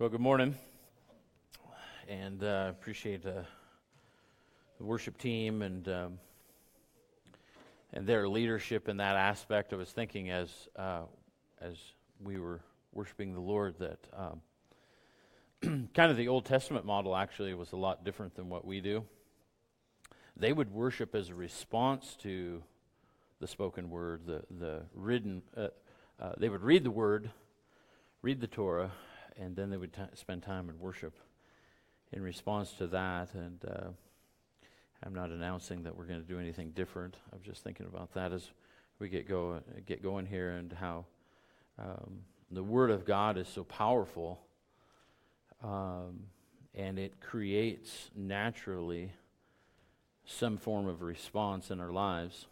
Well, good morning, and uh, appreciate uh, the worship team and um, and their leadership in that aspect. I was thinking as uh, as we were worshiping the Lord that um, kind of the Old Testament model actually was a lot different than what we do. They would worship as a response to the spoken word, the the written. Uh, uh, they would read the word, read the Torah and then they would t- spend time in worship in response to that. And uh, I'm not announcing that we're going to do anything different. I'm just thinking about that as we get go get going here, and how um, the Word of God is so powerful, um, and it creates naturally some form of response in our lives.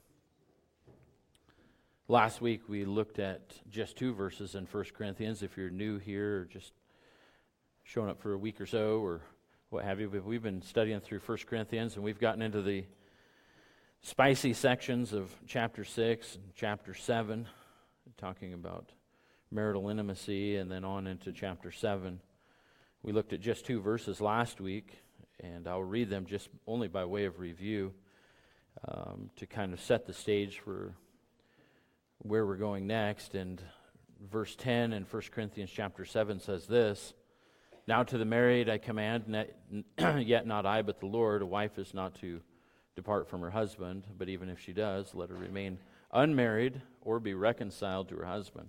Last week we looked at just two verses in 1 Corinthians. If you're new here just showing up for a week or so or what have you, but we've been studying through 1 Corinthians and we've gotten into the spicy sections of chapter 6 and chapter 7, talking about marital intimacy, and then on into chapter 7. We looked at just two verses last week, and I'll read them just only by way of review um, to kind of set the stage for where we're going next. And verse 10 in 1 Corinthians chapter 7 says this Now to the married I command, yet not I, but the Lord, a wife is not to depart from her husband, but even if she does, let her remain unmarried or be reconciled to her husband.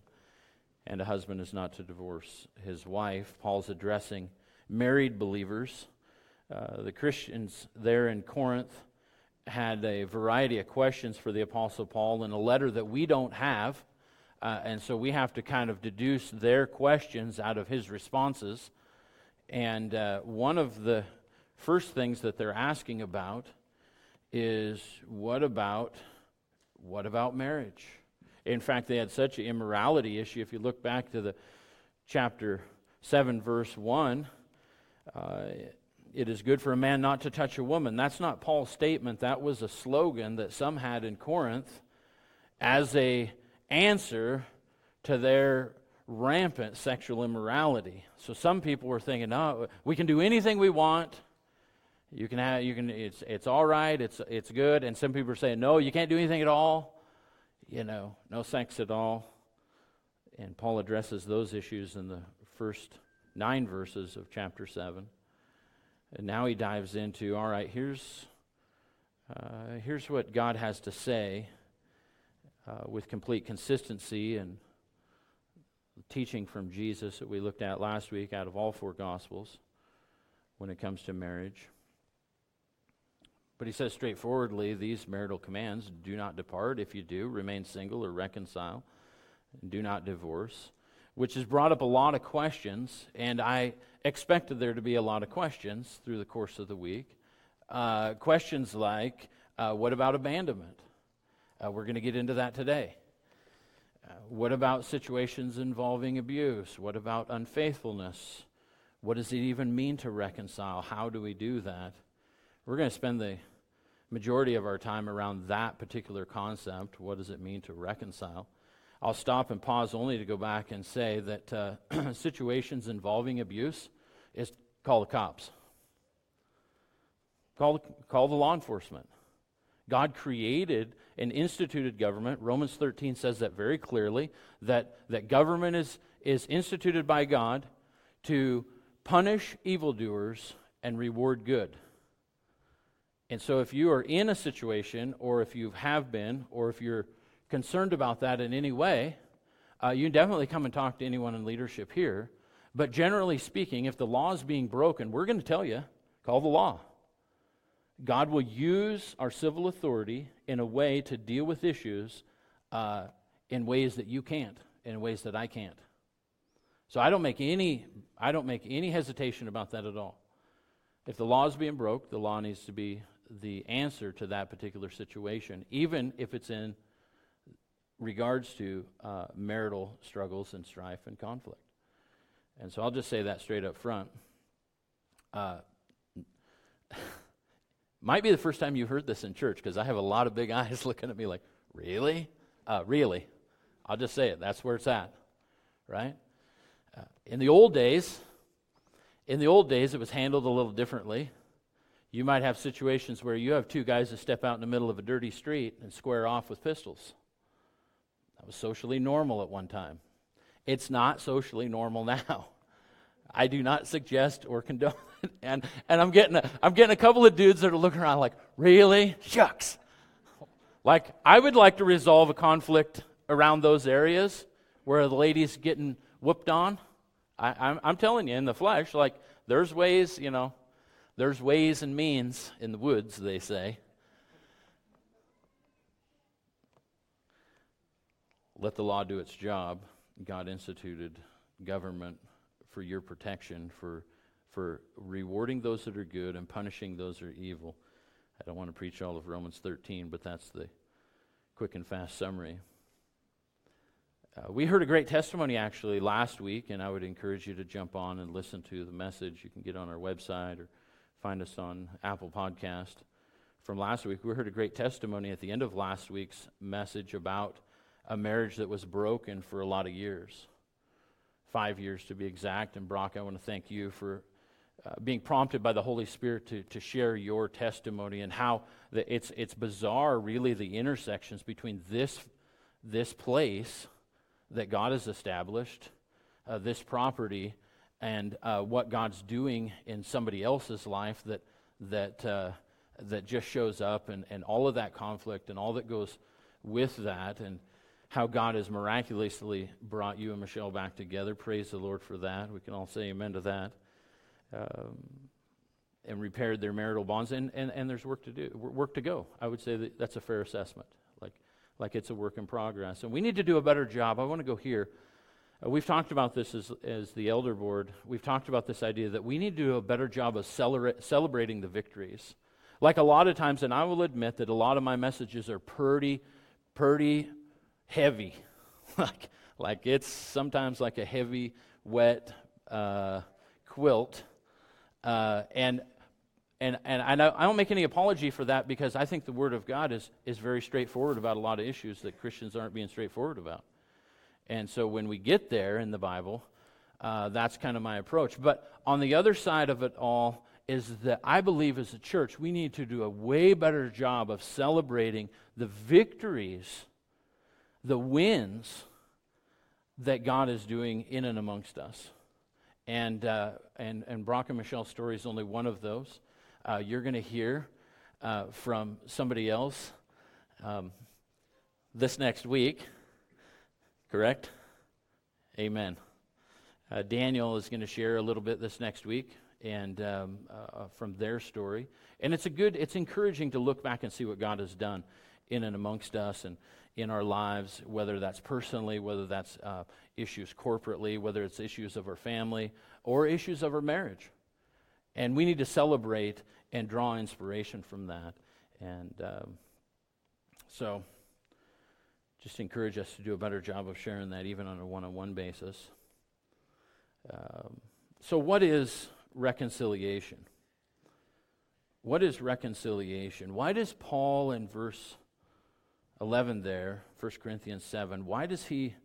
And a husband is not to divorce his wife. Paul's addressing married believers. Uh, the Christians there in Corinth had a variety of questions for the Apostle Paul in a letter that we don't have. Uh, and so we have to kind of deduce their questions out of his responses. And uh, one of the first things that they're asking about is what about what about marriage? In fact, they had such an immorality issue. If you look back to the chapter 7, verse 1, uh, it is good for a man not to touch a woman. That's not Paul's statement. That was a slogan that some had in Corinth as a answer to their rampant sexual immorality. So some people were thinking, "No, we can do anything we want. You can have, you can. It's it's all right. It's it's good." And some people are saying, "No, you can't do anything at all. You know, no sex at all." And Paul addresses those issues in the first nine verses of chapter seven. And now he dives into all right, here's, uh, here's what God has to say uh, with complete consistency and teaching from Jesus that we looked at last week out of all four Gospels when it comes to marriage. But he says straightforwardly these marital commands do not depart. If you do, remain single or reconcile. Do not divorce which has brought up a lot of questions, and I expected there to be a lot of questions through the course of the week. Uh, questions like, uh, what about abandonment? Uh, we're going to get into that today. What about situations involving abuse? What about unfaithfulness? What does it even mean to reconcile? How do we do that? We're going to spend the majority of our time around that particular concept. What does it mean to reconcile? I'll stop and pause only to go back and say that uh, situations involving abuse is call the cops. Call, call the law enforcement. God created and instituted government. Romans 13 says that very clearly that, that government is, is instituted by God to punish evildoers and reward good. And so, if you are in a situation, or if you have been, or if you're concerned about that in any way, uh, you definitely come and talk to anyone in leadership here. But generally speaking, if the law is being broken, we're going to tell you call the law. God will use our civil authority in a way to deal with issues uh, in ways that you can't, in ways that I can't. So I don't make any I don't make any hesitation about that at all. If the law is being broke, the law needs to be the answer to that particular situation, even if it's in regards to uh, marital struggles and strife and conflict. And so I'll just say that straight up front. Uh, might be the first time you heard this in church because I have a lot of big eyes looking at me like, really? Uh, really? I'll just say it. That's where it's at, right? Uh, in the old days, In the old days, it was handled a little differently. You might have situations where you have two guys that step out in the middle of a dirty street and square off with pistols. That was socially normal at one time. It's not socially normal now. I do not suggest or condone. And, and I'm, getting a, I'm getting a couple of dudes that are looking around like, really? Shucks. Like, I would like to resolve a conflict around those areas where the lady's getting whooped on. I, I'm, I'm telling you, in the flesh, like, there's ways, you know, there's ways and means in the woods, they say. Let the law do its job. God instituted government for your protection, for, for rewarding those that are good and punishing those that are evil. I don't want to preach all of Romans 13, but that's the quick and fast summary. Uh, we heard a great testimony actually last week, and I would encourage you to jump on and listen to the message. You can get on our website or find us on Apple Podcast. From last week, we heard a great testimony at the end of last week's message about a marriage that was broken for a lot of years, five years to be exact. And Brock, I want to thank you for uh, being prompted by the Holy Spirit to, to share your testimony and how the, it's, it's bizarre, really, the intersections between this, this place that God has established, uh, this property, and uh, what God's doing in somebody else's life that, that, uh, that just shows up, and, and all of that conflict and all that goes with that, and how God has miraculously brought you and Michelle back together. Praise the Lord for that. We can all say amen to that. Um, and repaired their marital bonds, and, and, and there's work to do, work to go. I would say that that's a fair assessment. Like, like it's a work in progress. And we need to do a better job. I want to go here. Uh, we've talked about this as, as the elder board. We've talked about this idea that we need to do a better job of celebra- celebrating the victories. Like a lot of times, and I will admit that a lot of my messages are pretty, pretty heavy. like, like it's sometimes like a heavy, wet uh, quilt. Uh, and and, and I, I don't make any apology for that because I think the Word of God is, is very straightforward about a lot of issues that Christians aren't being straightforward about. And so when we get there in the Bible, uh, that's kind of my approach. But on the other side of it all is that I believe as a church, we need to do a way better job of celebrating the victories, the wins that God is doing in and amongst us. And, uh, and, and Brock and Michelle's story is only one of those uh, you're going to hear uh, from somebody else um, this next week. Correct? Amen. Uh, Daniel is going to share a little bit this next week and um, uh, from their story. And it's a good, it's encouraging to look back and see what God has done in and amongst us and in our lives, whether that's personally, whether that's uh, issues corporately, whether it's issues of our family or issues of our marriage. And we need to celebrate and draw inspiration from that. And um, so, just encourage us to do a better job of sharing that, even on a one on one basis. Um, so, what is reconciliation? What is reconciliation? Why does Paul in verse 11 there, 1 Corinthians 7, why does he,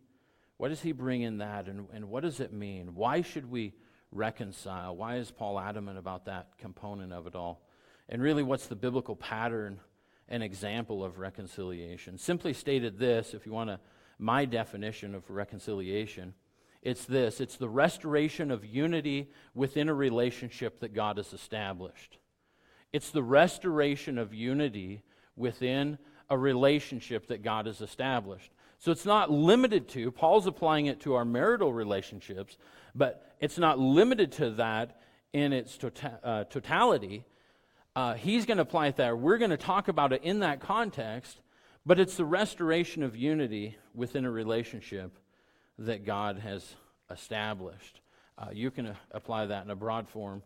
why does he bring in that and, and what does it mean? Why should we reconcile? Why is Paul adamant about that component of it all? And really, what's the biblical pattern and example of reconciliation? Simply stated this, if you want to, my definition of reconciliation, it's this it's the restoration of unity within a relationship that God has established. It's the restoration of unity within a relationship that God has established. So it's not limited to, Paul's applying it to our marital relationships, but it's not limited to that in its tota- uh, totality. Uh, he's going to apply it there. We're going to talk about it in that context, but it's the restoration of unity within a relationship that God has established. Uh, you can uh, apply that in a broad form.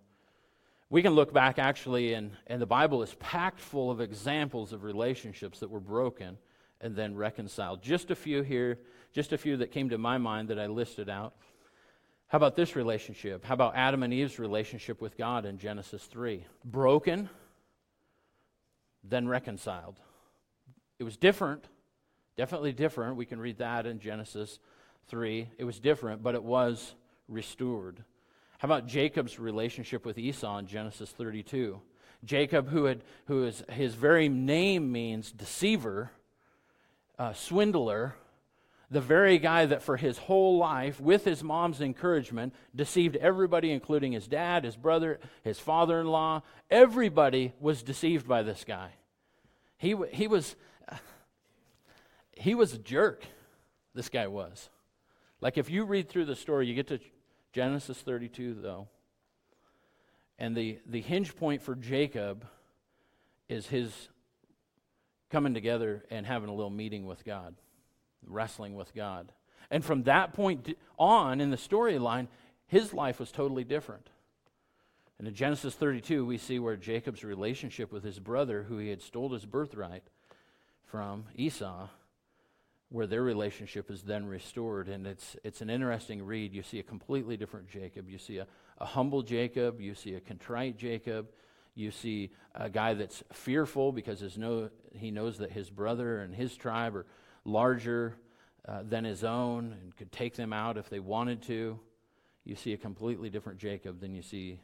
We can look back actually, and, and the Bible is packed full of examples of relationships that were broken and then reconciled. Just a few here, just a few that came to my mind that I listed out. How about this relationship? How about Adam and Eve's relationship with God in Genesis 3? Broken, then reconciled. It was different, definitely different. We can read that in Genesis 3. It was different, but it was restored. How about Jacob's relationship with Esau in Genesis 32? Jacob, who, had, who is, his very name means deceiver, uh, swindler, the very guy that for his whole life, with his mom's encouragement, deceived everybody, including his dad, his brother, his father in law. Everybody was deceived by this guy. He, he, was, he was a jerk, this guy was. Like if you read through the story, you get to Genesis 32, though, and the, the hinge point for Jacob is his coming together and having a little meeting with God wrestling with God. And from that point on in the storyline, his life was totally different. And in Genesis 32, we see where Jacob's relationship with his brother, who he had stole his birthright from Esau, where their relationship is then restored. And it's, it's an interesting read. You see a completely different Jacob. You see a, a humble Jacob. You see a contrite Jacob. You see a guy that's fearful because his no, he knows that his brother and his tribe are larger uh, than his own and could take them out if they wanted to. You see a completely different Jacob than you see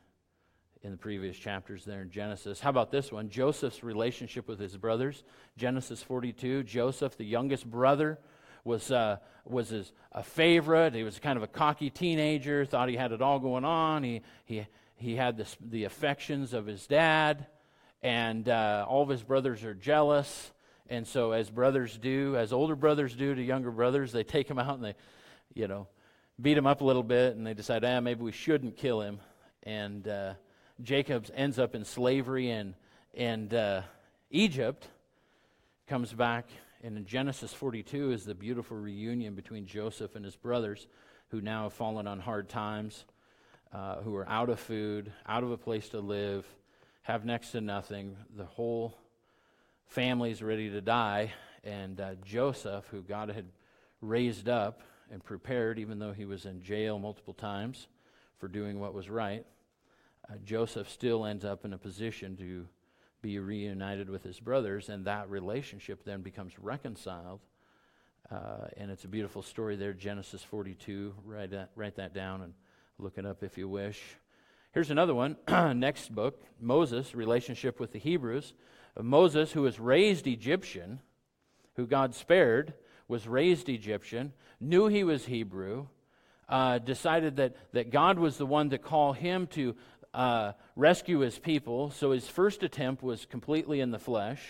in the previous chapters there in Genesis. How about this one? Joseph's relationship with his brothers. Genesis 42. Joseph, the youngest brother, was, uh, was his, a favorite. He was kind of a cocky teenager, thought he had it all going on. He, he, he had this, the affections of his dad, and uh, all of his brothers are jealous. And so, as brothers do, as older brothers do to younger brothers, they take him out and they, you know, beat him up a little bit, and they decide, ah, maybe we shouldn't kill him. And uh, Jacob ends up in slavery in, in uh, Egypt, comes back, and in Genesis 42 is the beautiful reunion between Joseph and his brothers, who now have fallen on hard times, uh, who are out of food, out of a place to live, have next to nothing. The whole families ready to die, and uh, Joseph, who God had raised up and prepared, even though he was in jail multiple times for doing what was right, uh, Joseph still ends up in a position to be reunited with his brothers, and that relationship then becomes reconciled. Uh, and it's a beautiful story there, Genesis 42. Write that, write that down and look it up if you wish. Here's another one. Next book Moses' relationship with the Hebrews. Moses, who was raised Egyptian, who God spared, was raised Egyptian, knew he was Hebrew, uh, decided that, that God was the one to call him to uh, rescue his people. So his first attempt was completely in the flesh,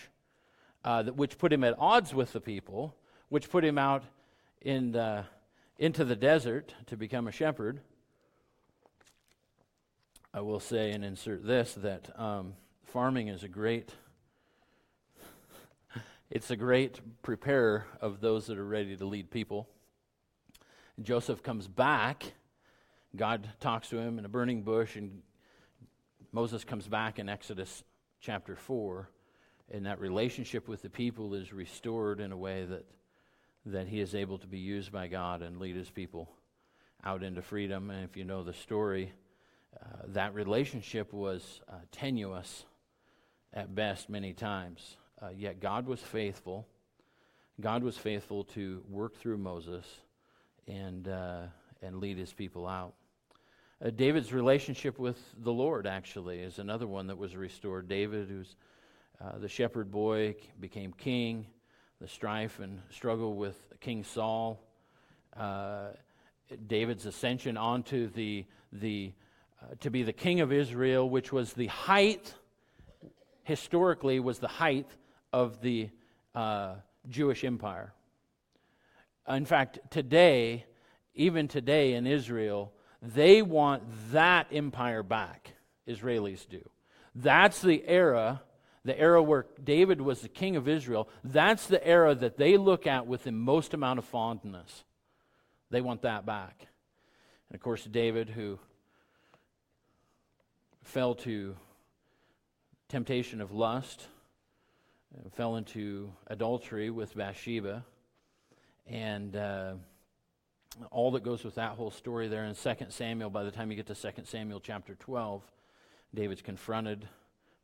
uh, which put him at odds with the people, which put him out in the, into the desert to become a shepherd. I will say and insert this that um, farming is a great it's a great preparer of those that are ready to lead people. Joseph comes back. God talks to him in a burning bush, and Moses comes back in Exodus chapter 4. And that relationship with the people is restored in a way that, that he is able to be used by God and lead his people out into freedom. And if you know the story, uh, that relationship was uh, tenuous at best many times. Uh, yet God was faithful. God was faithful to work through Moses and, uh, and lead his people out. Uh, David's relationship with the Lord, actually, is another one that was restored. David, who's uh, the shepherd boy, became king. The strife and struggle with King Saul. Uh, David's ascension onto the, the uh, to be the king of Israel, which was the height, historically, was the height of the uh, Jewish empire. In fact, today, even today in Israel, they want that empire back. Israelis do. That's the era, the era where David was the king of Israel. That's the era that they look at with the most amount of fondness. They want that back. And of course, David, who fell to temptation of lust, fell into adultery with Bathsheba. And uh, all that goes with that whole story there in 2 Samuel, by the time you get to 2 Samuel chapter 12, David's confronted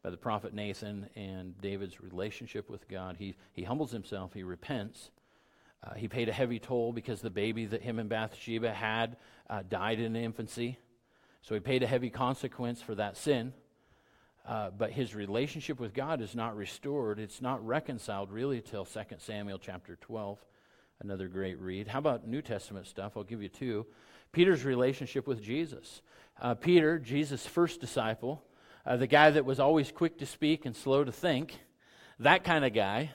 by the prophet Nathan and David's relationship with God. He, he humbles himself, he repents. Uh, he paid a heavy toll because the baby that him and Bathsheba had uh, died in infancy. So he paid a heavy consequence for that sin. Uh, but his relationship with God is not restored. It's not reconciled really till 2 Samuel chapter 12, another great read. How about New Testament stuff? I'll give you two. Peter's relationship with Jesus. Uh, Peter, Jesus' first disciple, uh, the guy that was always quick to speak and slow to think, that kind of guy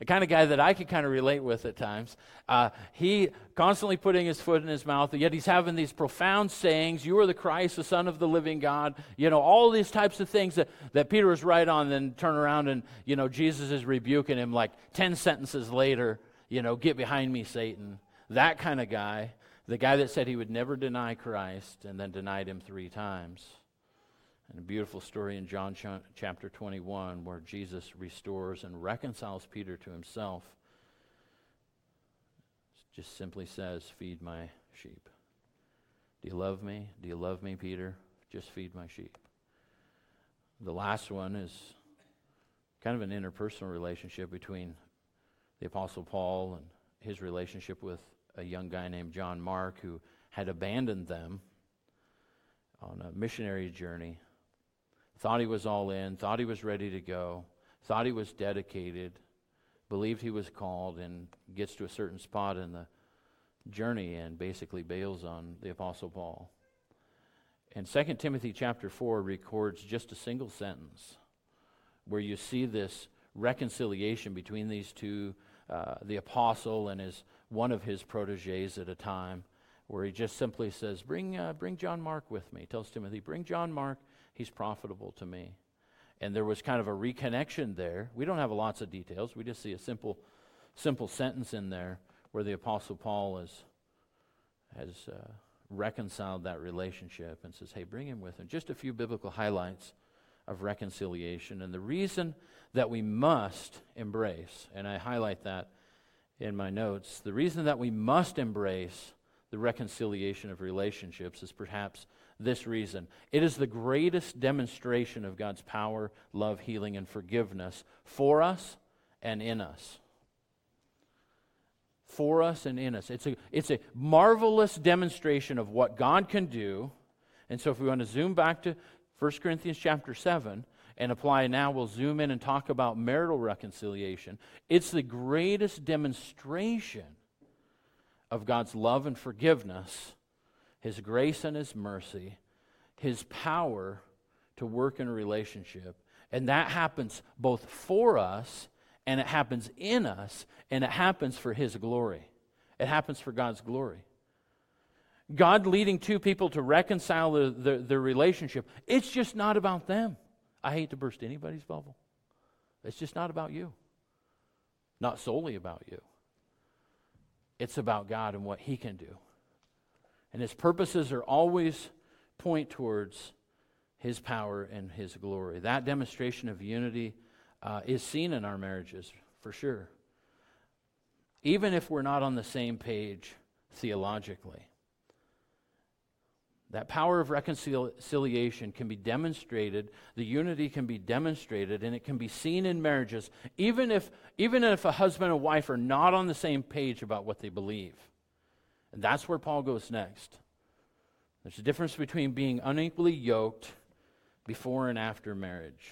the kind of guy that I could kind of relate with at times. Uh, he constantly putting his foot in his mouth, yet he's having these profound sayings. You are the Christ, the Son of the living God. You know, all these types of things that, that Peter is right on, then turn around and, you know, Jesus is rebuking him like 10 sentences later, you know, get behind me, Satan. That kind of guy. The guy that said he would never deny Christ and then denied him three times. And a beautiful story in John chapter 21 where Jesus restores and reconciles Peter to himself. Just simply says, Feed my sheep. Do you love me? Do you love me, Peter? Just feed my sheep. The last one is kind of an interpersonal relationship between the Apostle Paul and his relationship with a young guy named John Mark who had abandoned them on a missionary journey thought he was all in, thought he was ready to go, thought he was dedicated, believed he was called, and gets to a certain spot in the journey and basically bails on the Apostle Paul. And 2 Timothy chapter 4 records just a single sentence where you see this reconciliation between these two, uh, the apostle and his, one of his proteges at a time, where he just simply says, Bring, uh, bring John Mark with me. He tells Timothy, Bring John Mark He's profitable to me. And there was kind of a reconnection there. We don't have lots of details. We just see a simple, simple sentence in there where the Apostle Paul is, has uh, reconciled that relationship and says, hey, bring him with him. Just a few biblical highlights of reconciliation. And the reason that we must embrace, and I highlight that in my notes, the reason that we must embrace the reconciliation of relationships is perhaps this reason. It is the greatest demonstration of God's power, love, healing, and forgiveness for us and in us. For us and in us. It's a, it's a marvelous demonstration of what God can do. And so, if we want to zoom back to 1 Corinthians chapter 7 and apply now, we'll zoom in and talk about marital reconciliation. It's the greatest demonstration of God's love and forgiveness his grace and His mercy, His power to work in a relationship. And that happens both for us and it happens in us and it happens for His glory. It happens for God's glory. God leading two people to reconcile their, their, their, relationship, it's just not about them. I hate to burst anybody's bubble. It's just not about you, not solely about you. It's about God and what He can do. And his purposes are always point towards his power and his glory. That demonstration of unity uh, is seen in our marriages, for sure. Even if we're not on the same page theologically. That power of reconciliation can be demonstrated, the unity can be demonstrated, and it can be seen in marriages, even if, even if a husband and wife are not on the same page about what they believe. And that's where Paul goes next. There's a difference between being unequally yoked before and after marriage.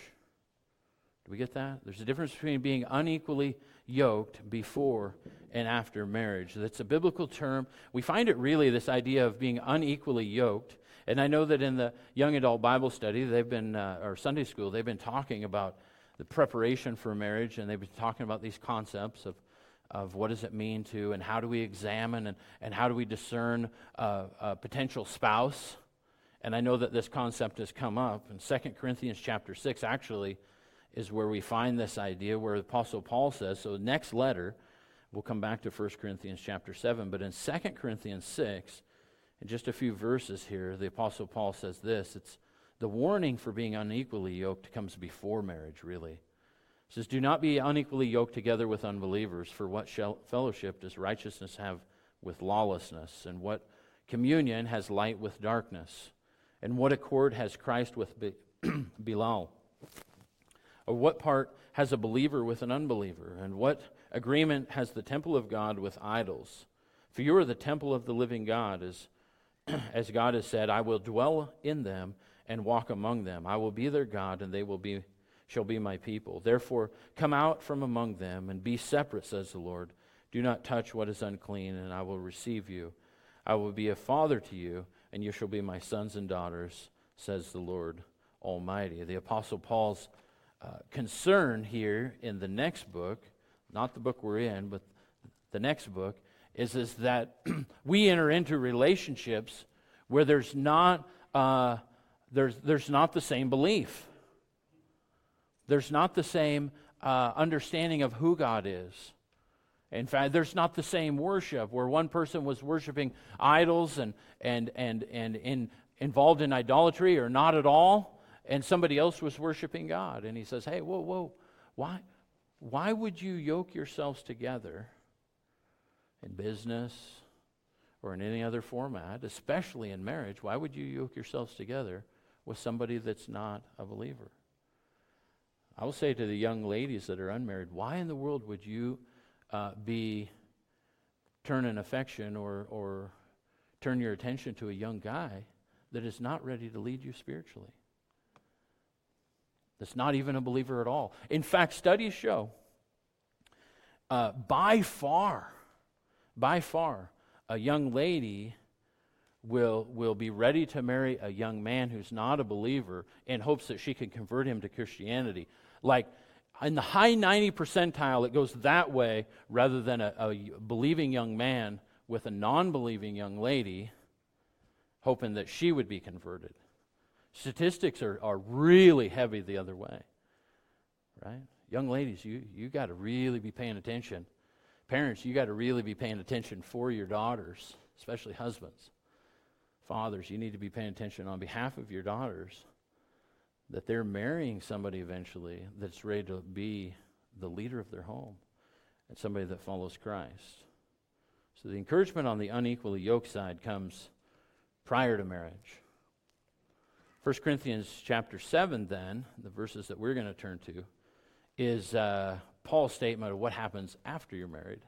Do we get that? There's a difference between being unequally yoked before and after marriage. That's a biblical term. We find it really this idea of being unequally yoked. And I know that in the young adult Bible study, they've been, uh, or Sunday school, they've been talking about the preparation for marriage, and they've been talking about these concepts of of what does it mean to, and how do we examine, and, and how do we discern a potential spouse. And I know that this concept has come up. in 2 Corinthians chapter 6 actually is where we find this idea where the Apostle Paul says, so next letter, we'll come back to 1 Corinthians chapter 7, but in 2 Corinthians 6, in just a few verses here, the Apostle Paul says this it's the warning for being unequally yoked comes before marriage, really. It says, Do not be unequally yoked together with unbelievers, for what fellowship does righteousness have with lawlessness? And what communion has light with darkness? And what accord has Christ with Be- Belial? Or what part has a believer with an unbeliever? And what agreement has the temple of God with idols? For you are the temple of the living God, as as God has said, I will dwell in them and walk among them. I will be their God, and they will be shall be my people. Therefore, come out from among them and be separate, says the Lord. Do not touch what is unclean, and I will receive you. I will be a father to you, and you shall be my sons and daughters, says the Lord Almighty. The Apostle Paul's uh, concern here in the next book, not the book we're in, but the next book, is, is that we enter into relationships where there's not, uh, there's, there's not the same belief. There's not the same uh, understanding of who God is. In fact, there's not the same worship where one person was worshiping idols and, and, and, and in, involved in idolatry or not at all, and somebody else was worshiping God. And he says, Hey, whoa, whoa, why, why would you yoke yourselves together in business or in any other format, especially in marriage? Why would you yoke yourselves together with somebody that's not a believer? I will say to the young ladies that are unmarried, why in the world would you uh, be turn an affection or, or turn your attention to a young guy that is not ready to lead you spiritually? That's not even a believer at all. In fact, studies show uh, by far, by far, a young lady will, will be ready to marry a young man who's not a believer in hopes that she can convert him to Christianity like in the high 90 percentile, it goes that way rather than a, a believing young man with a non believing young lady hoping that she would be converted. Statistics are, are really heavy the other way, right? Young ladies, you, you got to really be paying attention. Parents, you got to really be paying attention for your daughters, especially husbands. Fathers, you need to be paying attention on behalf of your daughters that they're marrying somebody eventually that's ready to be the leader of their home and somebody that follows Christ. So the encouragement on the unequally yoked side comes prior to marriage. 1 Corinthians chapter 7, then, the verses that we're going to turn to, is uh, Paul's statement of what happens after you're married.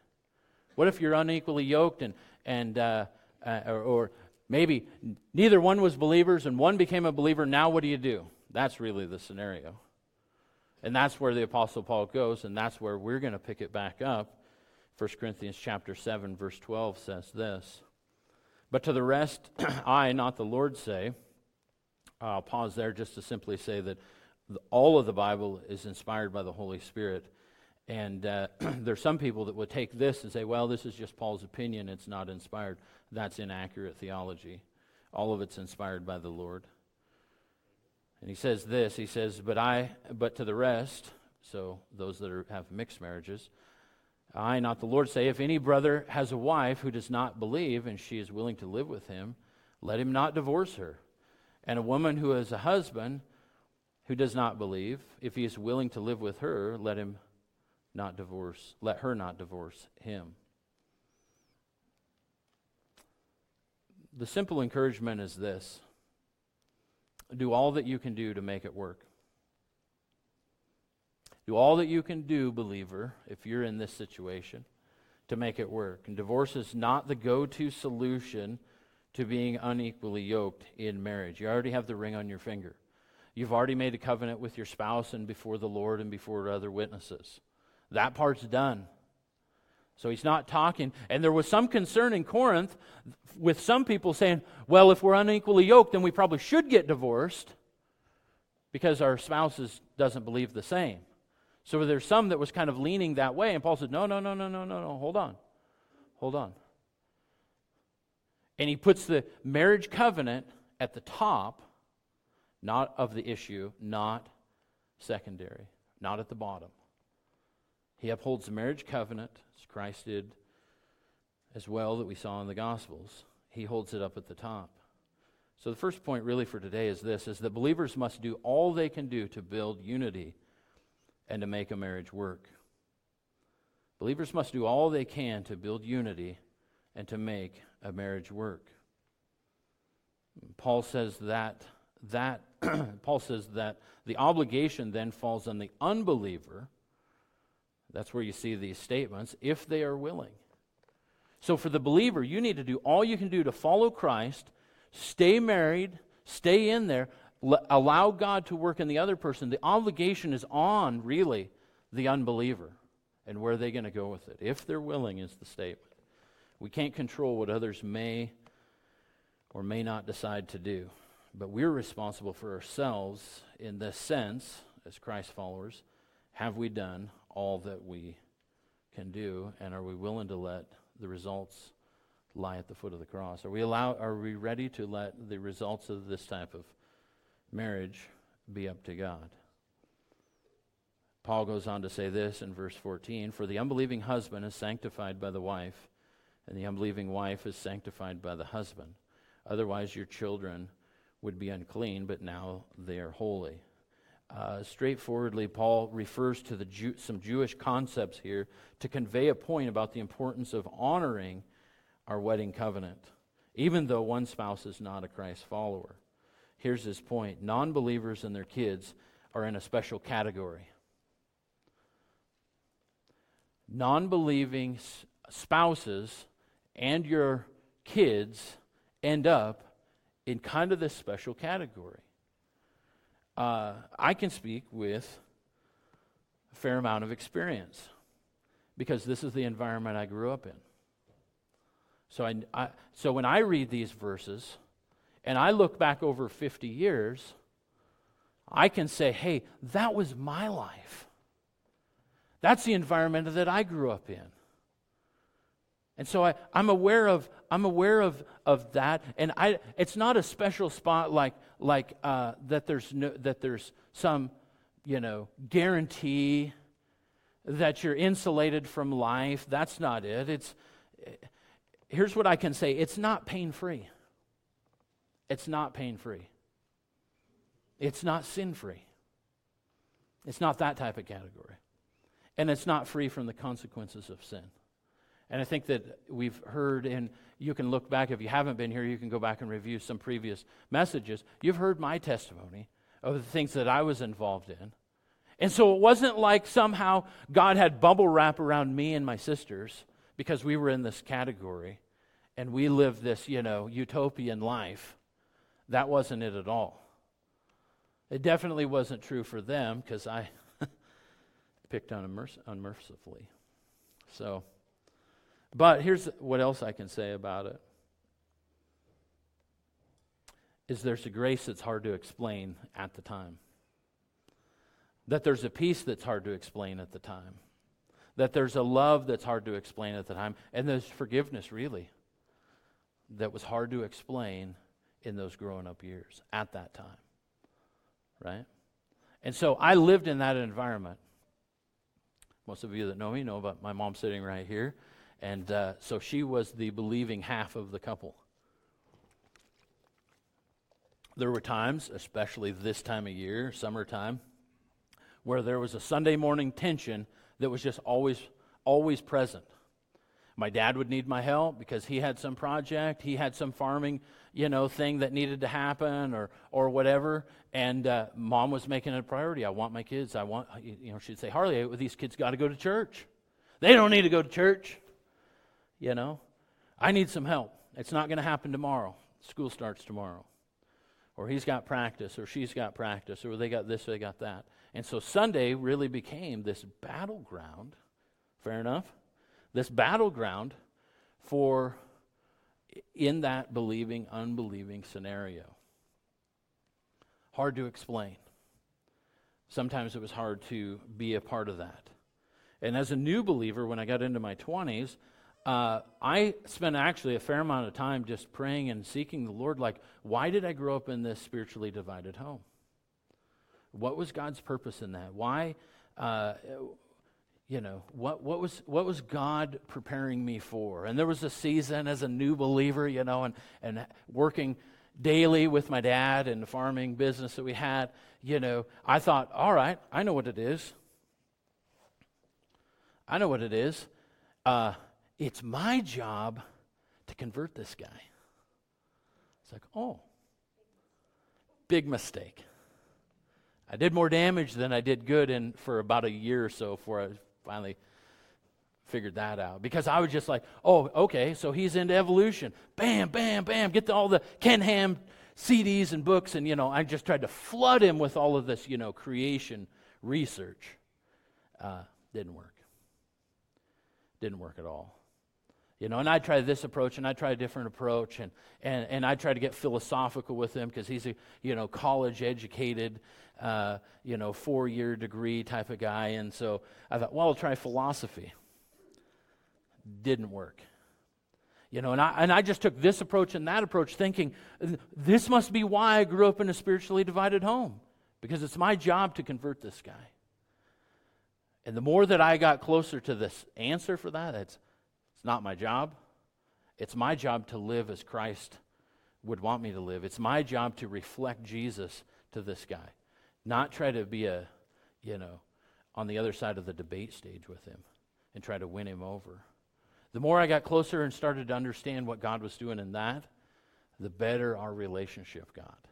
What if you're unequally yoked and, and uh, uh, or, or maybe neither one was believers and one became a believer? Now what do you do? That's really the scenario. And that's where the apostle Paul goes and that's where we're going to pick it back up. 1 Corinthians chapter 7 verse 12 says this. But to the rest I not the Lord say. I'll pause there just to simply say that all of the Bible is inspired by the Holy Spirit. And uh, there's some people that would take this and say, well, this is just Paul's opinion, it's not inspired. That's inaccurate theology. All of it's inspired by the Lord. And he says this, he says, "But I but to the rest, so those that are, have mixed marriages, I not the Lord say, if any brother has a wife who does not believe and she is willing to live with him, let him not divorce her. And a woman who has a husband who does not believe, if he is willing to live with her, let him not divorce, let her not divorce him." The simple encouragement is this do all that you can do to make it work. Do all that you can do, believer, if you're in this situation, to make it work. And divorce is not the go to solution to being unequally yoked in marriage. You already have the ring on your finger. You've already made a covenant with your spouse and before the Lord and before other witnesses. That part's done. So he's not talking. And there was some concern in Corinth with some people saying, well, if we're unequally yoked, then we probably should get divorced because our spouses doesn't believe the same. So there's some that was kind of leaning that way. And Paul said, no, no, no, no, no, no, no. Hold on. Hold on. And he puts the marriage covenant at the top, not of the issue, not secondary, not at the bottom. He upholds the marriage covenant, as Christ did as well, that we saw in the Gospels. He holds it up at the top. So the first point really for today is this is that believers must do all they can do to build unity and to make a marriage work. Believers must do all they can to build unity and to make a marriage work. Paul says that that Paul says that the obligation then falls on the unbeliever that's where you see these statements, if they are willing. So for the believer, you need to do all you can do to follow Christ, Stay married, stay in there, l- allow God to work in the other person. The obligation is on, really, the unbeliever. And where are they going to go with it? If they're willing, is the statement. We can't control what others may or may not decide to do, but we're responsible for ourselves in this sense, as Christ followers. Have we done all that we can do, and are we willing to let the results lie at the foot of the cross? Are we allow, Are we ready to let the results of this type of marriage be up to God? Paul goes on to say this in verse 14 For the unbelieving husband is sanctified by the wife, and the unbelieving wife is sanctified by the husband. Otherwise, your children would be unclean, but now they are holy. Uh, straightforwardly, Paul refers to Jew, some Jewish concepts here to convey a point about the importance of honoring our wedding covenant, even though one spouse is not a Christ follower. Here's his point non believers and their kids are in a special category. Non believing spouses and your kids end up in kind of this special category uh, I can speak with a fair amount of experience because this is the environment I grew up in. So, I, I, so when I read these verses and I look back over 50 years, I can say, hey, that was my life. That's the environment that I grew up in. And so I, I'm aware of I'm aware of, of that, and I, it's not a special spot like, like uh, that, there's no, that there's some, you know, guarantee that you're insulated from life. That's not it. It's, here's what I can say it's not pain free. It's not pain free. It's not sin free. It's not that type of category. And it's not free from the consequences of sin. And I think that we've heard and you can look back. If you haven't been here, you can go back and review some previous messages. You've heard my testimony of the things that I was involved in. And so it wasn't like somehow God had bubble wrap around me and my sisters because we were in this category and we lived this, you know, utopian life. That wasn't it at all. It definitely wasn't true for them because I picked on them unmercifully. So. But here's what else I can say about it. Is there's a grace that's hard to explain at the time. That there's a peace that's hard to explain at the time. That there's a love that's hard to explain at the time. And there's forgiveness, really, that was hard to explain in those growing up years at that time. Right? And so I lived in that environment. Most of you that know me know about my mom sitting right here. And uh, so she was the believing half of the couple. There were times, especially this time of year, summertime, where there was a Sunday morning tension that was just always, always present. My dad would need my help because he had some project, he had some farming, you know, thing that needed to happen or or whatever. And uh, mom was making it a priority. I want my kids. I want, you know, she'd say, Harley, these kids got to go to church. They don't need to go to church. You know, I need some help. It's not going to happen tomorrow. School starts tomorrow. Or he's got practice, or she's got practice, or they got this, or they got that. And so Sunday really became this battleground, fair enough? This battleground for in that believing, unbelieving scenario. Hard to explain. Sometimes it was hard to be a part of that. And as a new believer, when I got into my 20s, uh, I spent actually a fair amount of time just praying and seeking the Lord. Like, why did I grow up in this spiritually divided home? What was God's purpose in that? Why, uh, you know, what, what, was, what was God preparing me for? And there was a season as a new believer, you know, and, and working daily with my dad and the farming business that we had, you know, I thought, all right, I know what it is. I know what it is. Uh, it's my job to convert this guy. It's like, oh, big mistake. I did more damage than I did good in for about a year or so before I finally figured that out because I was just like, oh, okay, so he's into evolution. Bam, bam, bam, get the, all the Ken Ham CDs and books, and you know, I just tried to flood him with all of this, you know, creation research. Uh, didn't work. Didn't work at all. You know, and I tried this approach and I tried a different approach and, and, and I tried to get philosophical with him because he's a, you know, college educated, uh, you know, four year degree type of guy. And so I thought, well, I'll try philosophy. Didn't work. You know, and I, and I just took this approach and that approach thinking, this must be why I grew up in a spiritually divided home because it's my job to convert this guy. And the more that I got closer to this answer for that, it's, it's not my job. It's my job to live as Christ would want me to live. It's my job to reflect Jesus to this guy, not try to be a, you know, on the other side of the debate stage with him and try to win him over. The more I got closer and started to understand what God was doing in that, the better our relationship got.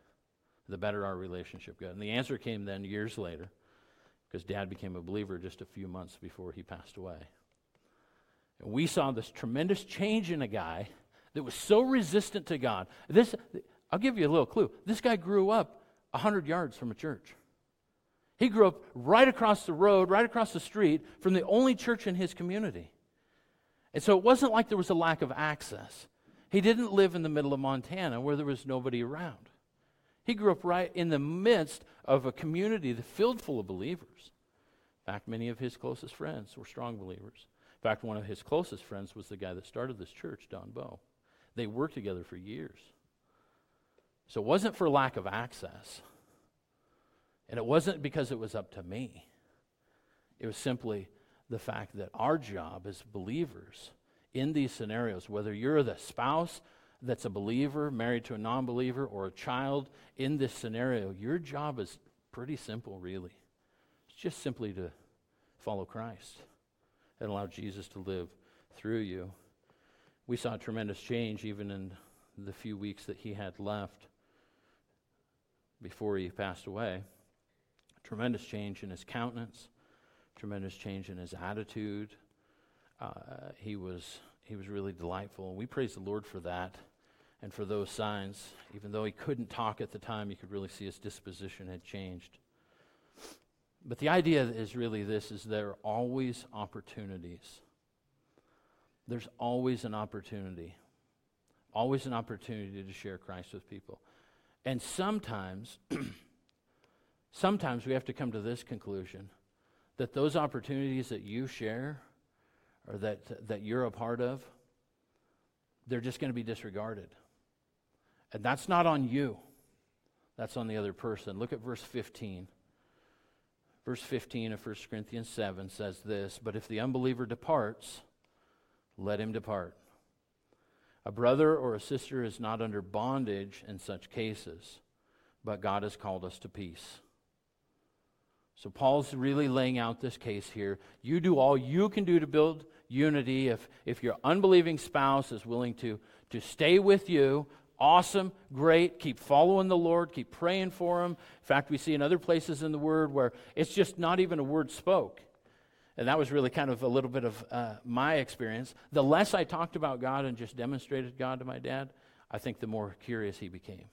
The better our relationship got. And the answer came then years later because dad became a believer just a few months before he passed away. And we saw this tremendous change in a guy that was so resistant to God. This, I'll give you a little clue. This guy grew up 100 yards from a church. He grew up right across the road, right across the street from the only church in his community. And so it wasn't like there was a lack of access. He didn't live in the middle of Montana where there was nobody around. He grew up right in the midst of a community that filled full of believers. In fact, many of his closest friends were strong believers. In fact, one of his closest friends was the guy that started this church, Don Bow. They worked together for years. So it wasn't for lack of access. And it wasn't because it was up to me. It was simply the fact that our job as believers in these scenarios, whether you're the spouse that's a believer married to a non believer or a child in this scenario, your job is pretty simple, really. It's just simply to follow Christ and allow Jesus to live through you. We saw a tremendous change even in the few weeks that he had left before he passed away. Tremendous change in his countenance, tremendous change in his attitude. Uh, he was he was really delightful, we praise the Lord for that and for those signs. Even though he couldn't talk at the time, you could really see his disposition had changed. But the idea is really this is there are always opportunities. There's always an opportunity. Always an opportunity to share Christ with people. And sometimes sometimes we have to come to this conclusion that those opportunities that you share or that that you're a part of they're just going to be disregarded. And that's not on you, that's on the other person. Look at verse 15. Verse 15 of 1 Corinthians 7 says this But if the unbeliever departs, let him depart. A brother or a sister is not under bondage in such cases, but God has called us to peace. So Paul's really laying out this case here. You do all you can do to build unity. If, if your unbelieving spouse is willing to, to stay with you, awesome, great. Keep following the Lord, keep praying for him. In fact, we see in other places in the Word where it's just not even a word spoke. And that was really kind of a little bit of uh, my experience. The less I talked about God and just demonstrated God to my dad, I think the more curious he became.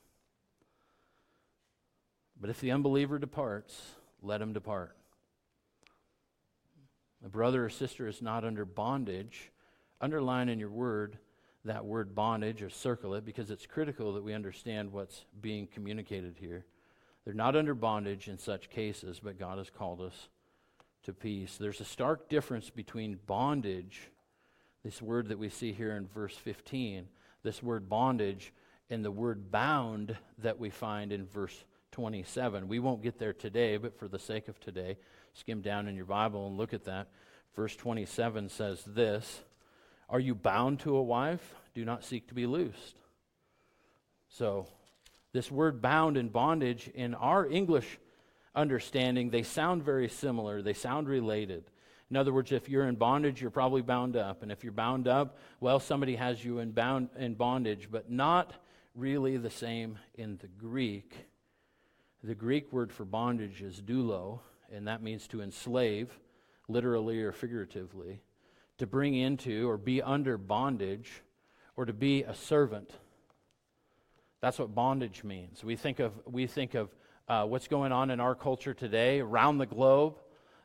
But if the unbeliever departs, let him depart. A brother or sister is not under bondage. Underline in your word that word bondage or circle it because it's critical that we understand what's being communicated here. They're not under bondage in such cases, but God has called us to peace. There's a stark difference between bondage, this word that we see here in verse 15, this word bondage, and the word bound that we find in verse 27. We won't get there today, but for the sake of today, skim down in your Bible and look at that. Verse 27 says this are you bound to a wife? Do not seek to be loosed. So, this word bound and bondage, in our English understanding, they sound very similar. They sound related. In other words, if you're in bondage, you're probably bound up. And if you're bound up, well, somebody has you in, bound, in bondage, but not really the same in the Greek. The Greek word for bondage is doulo, and that means to enslave, literally or figuratively to bring into or be under bondage or to be a servant. That's what bondage means. We think of, we think of uh, what's going on in our culture today around the globe,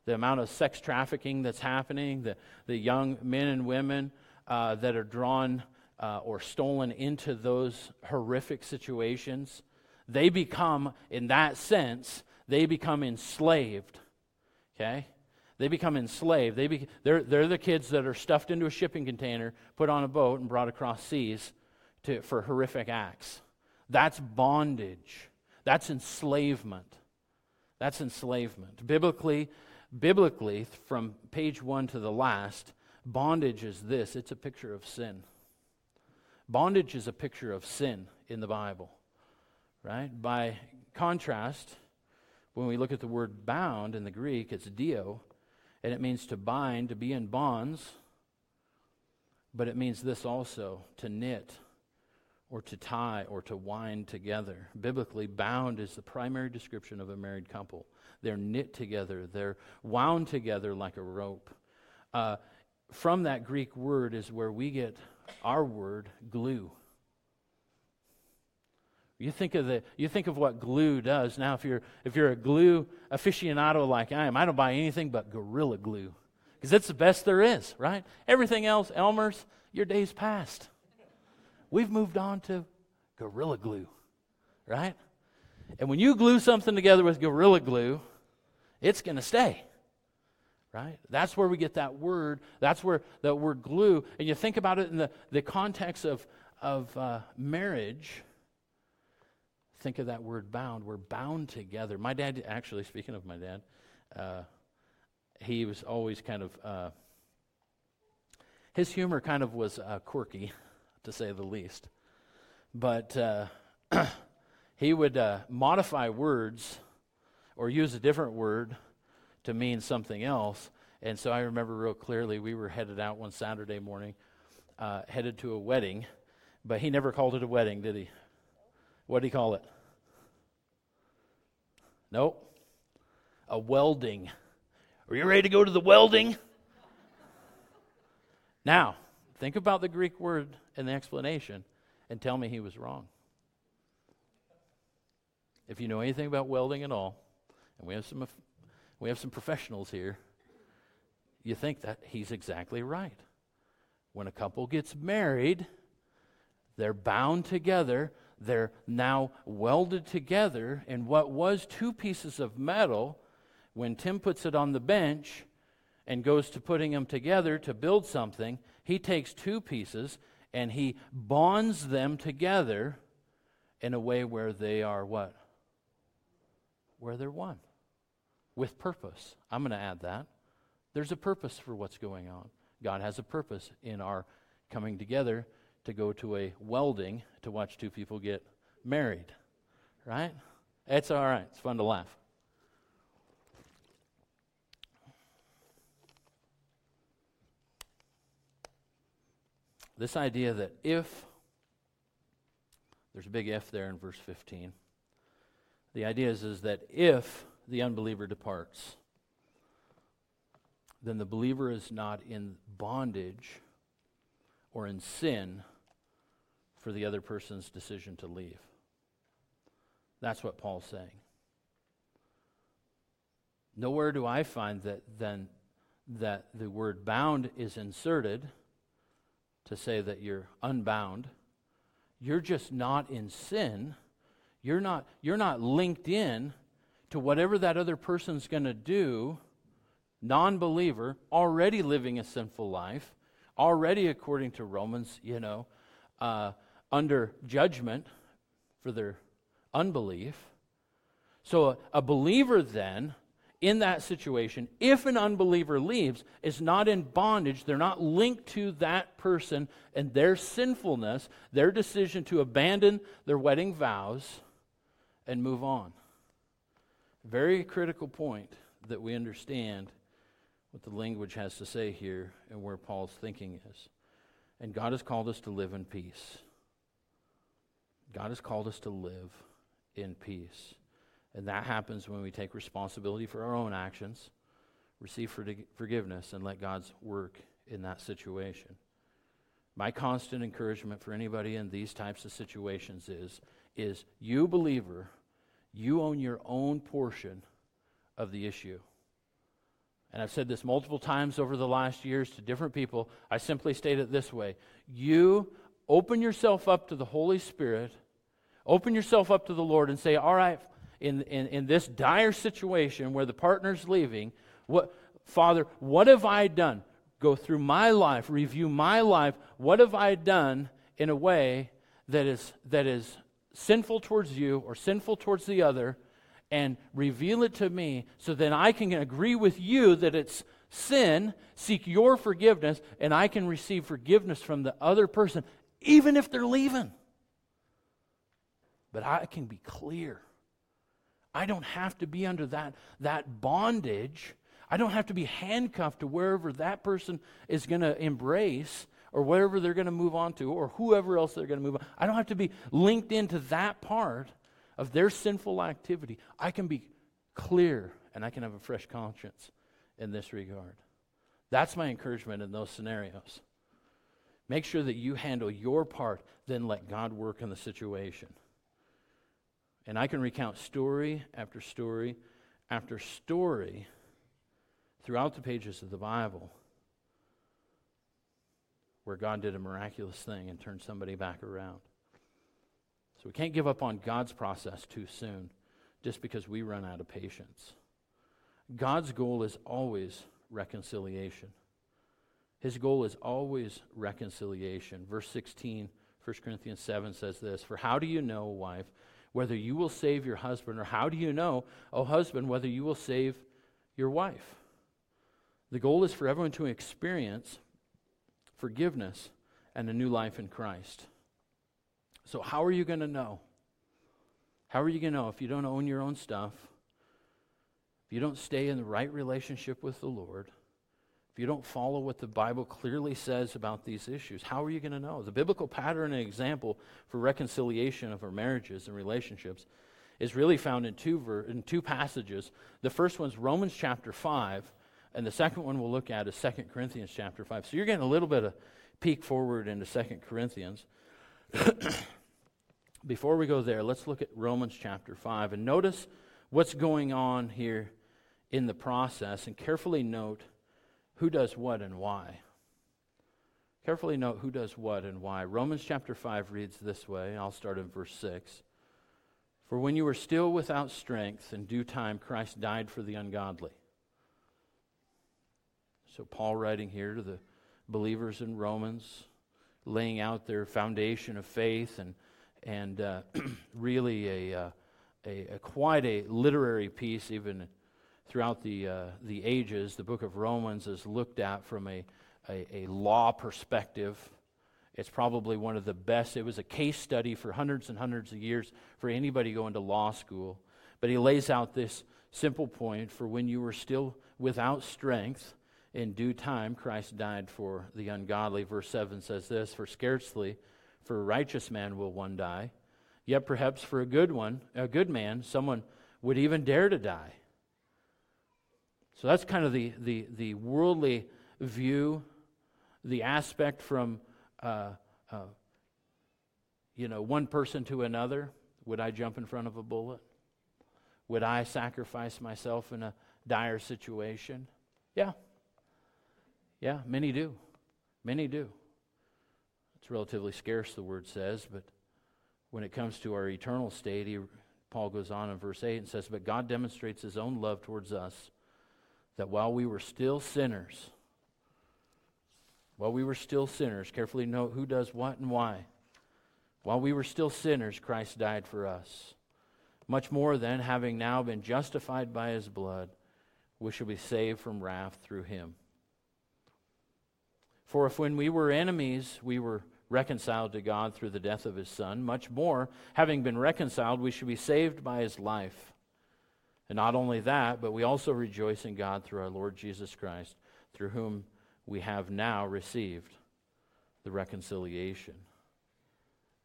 the amount of sex trafficking that's happening, the, the young men and women uh, that are drawn uh, or stolen into those horrific situations. They become, in that sense, they become enslaved. Okay? They become enslaved. They be, they're, they're the kids that are stuffed into a shipping container, put on a boat, and brought across seas to, for horrific acts. That's bondage. That's enslavement. That's enslavement. Biblically, biblically, from page one to the last, bondage is this it's a picture of sin. Bondage is a picture of sin in the Bible, right? By contrast, when we look at the word bound in the Greek, it's dio, and it means to bind, to be in bonds, but it means this also to knit or to tie or to wind together. Biblically, bound is the primary description of a married couple. They're knit together, they're wound together like a rope. Uh, from that Greek word is where we get our word glue. You think of the you think of what glue does. Now if you're if you're a glue aficionado like I am, I don't buy anything but gorilla glue. Because it's the best there is, right? Everything else, Elmer's, your day's past. We've moved on to gorilla glue, right? And when you glue something together with gorilla glue, it's going to stay right? That's where we get that word. That's where that word glue. And you think about it in the, the context of, of uh, marriage think of that word bound. We're bound together. My dad, actually, speaking of my dad, uh, he was always kind of, uh, his humor kind of was uh, quirky, to say the least. But uh, he would uh, modify words or use a different word to mean something else. And so I remember real clearly we were headed out one Saturday morning, uh, headed to a wedding, but he never called it a wedding, did he? What do you call it? Nope. A welding. Are you ready to go to the welding? now, think about the Greek word and the explanation and tell me he was wrong. If you know anything about welding at all, and we have some, we have some professionals here, you think that he's exactly right. When a couple gets married, they're bound together they're now welded together in what was two pieces of metal. When Tim puts it on the bench and goes to putting them together to build something, he takes two pieces and he bonds them together in a way where they are what? Where they're one. With purpose. I'm going to add that. There's a purpose for what's going on. God has a purpose in our coming together to go to a welding to watch two people get married, right? It's all right. It's fun to laugh. This idea that if, there's a big if there in verse 15. The idea is, is that if the unbeliever departs, then the believer is not in bondage or in sin for the other person's decision to leave. That's what Paul's saying. Nowhere do I find that then that the word bound is inserted to say that you're unbound. You're just not in sin. You're not, you're not linked in to whatever that other person's going to do, non believer, already living a sinful life, already, according to Romans, you know, uh, under judgment for their unbelief. So, a, a, believer then, in that situation, if an unbeliever leaves, is not in bondage. They're not linked to that person and their sinfulness, their decision to abandon their wedding vows and move on. Very critical point that we understand what the language has to say here and where Paul's thinking is. And God has called us to live in peace. God has called us to live in peace. And that happens when we take responsibility for our own actions, receive forgiveness, and let God's work in that situation. My constant encouragement for anybody in these types of situations is, is you, believer, you own your own portion of the issue. And I've said this multiple times over the last years to different people. I simply state it this way You open yourself up to the Holy Spirit, open yourself up to the Lord, and say, All right, in, in, in this dire situation where the partner's leaving, what, Father, what have I done? Go through my life, review my life. What have I done in a way that is, that is sinful towards you or sinful towards the other? and reveal it to me so then I can agree with you that it's sin, seek your forgiveness, and I can receive forgiveness from the other person, even if they're leaving. But I can be clear. I don't have to be under that, that bondage. I don't have to be handcuffed to wherever that person is going to embrace or wherever they're going to move on to or whoever else they're going to move on. I don't have to be linked into that part of their sinful activity, I can be clear and I can have a fresh conscience in this regard. That's my encouragement in those scenarios. Make sure that you handle your part, then let God work in the situation. And I can recount story after story after story throughout the pages of the Bible where God did a miraculous thing and turned somebody back around. So we can't give up on God's process too soon just because we run out of patience. God's goal is always reconciliation. His goal is always reconciliation. Verse 16, 1 Corinthians 7 says this For how do you know, wife, whether you will save your husband, or how do you know, O husband, whether you will save your wife? The goal is for everyone to experience forgiveness and a new life in Christ. So, how are you going to know? How are you going to know if you don't own your own stuff? If you don't stay in the right relationship with the Lord? You don't follow what the Bible clearly says about these issues, how are you going to know? The biblical pattern and example for reconciliation of our marriages and relationships is really found in two, ver- in two passages. The first one's Romans chapter 5, and the second one we'll look at is 2 Corinthians chapter 5. So you're getting a little bit of peek forward into 2 Corinthians. Before we go there, let's look at Romans chapter 5 and notice what's going on here in the process and carefully note who does what and why. Carefully note who does what and why. Romans chapter 5 reads this way. I'll start in verse 6. For when you were still without strength, in due time Christ died for the ungodly. So, Paul writing here to the believers in Romans, laying out their foundation of faith and, and uh, really a, uh, a, a, quite a literary piece, even throughout the, uh, the ages. The book of Romans is looked at from a, a, a law perspective. It's probably one of the best. It was a case study for hundreds and hundreds of years for anybody going to law school. But he lays out this simple point for when you were still without strength, in due time, Christ died for the ungodly. Verse 7 says this For scarcely for a righteous man will one die, yet perhaps for a good one, a good man, someone would even dare to die. So that's kind of the, the, the worldly view, the aspect from, uh, uh, you know, one person to another. Would I jump in front of a bullet? Would I sacrifice myself in a dire situation? Yeah, yeah, many do. Many do. It's relatively scarce, the word says, but when it comes to our eternal state, he, Paul goes on in verse 8 and says, But God demonstrates his own love towards us, that while we were still sinners, while we were still sinners, carefully note who does what and why. While we were still sinners, Christ died for us. Much more than, having now been justified by his blood, we shall be saved from wrath through him. For if when we were enemies, we were reconciled to God through the death of his Son, much more, having been reconciled, we should be saved by his life. And not only that, but we also rejoice in God through our Lord Jesus Christ, through whom we have now received the reconciliation.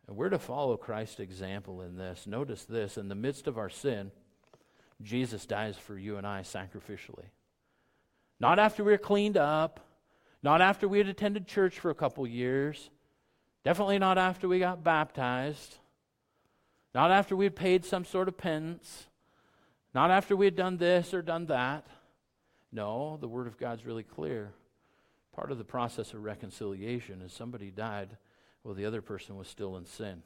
And we're to follow Christ's example in this. Notice this in the midst of our sin, Jesus dies for you and I sacrificially. Not after we're cleaned up, Not after we had attended church for a couple years. Definitely not after we got baptized. Not after we had paid some sort of penance. Not after we had done this or done that. No, the Word of God's really clear. Part of the process of reconciliation is somebody died while the other person was still in sin.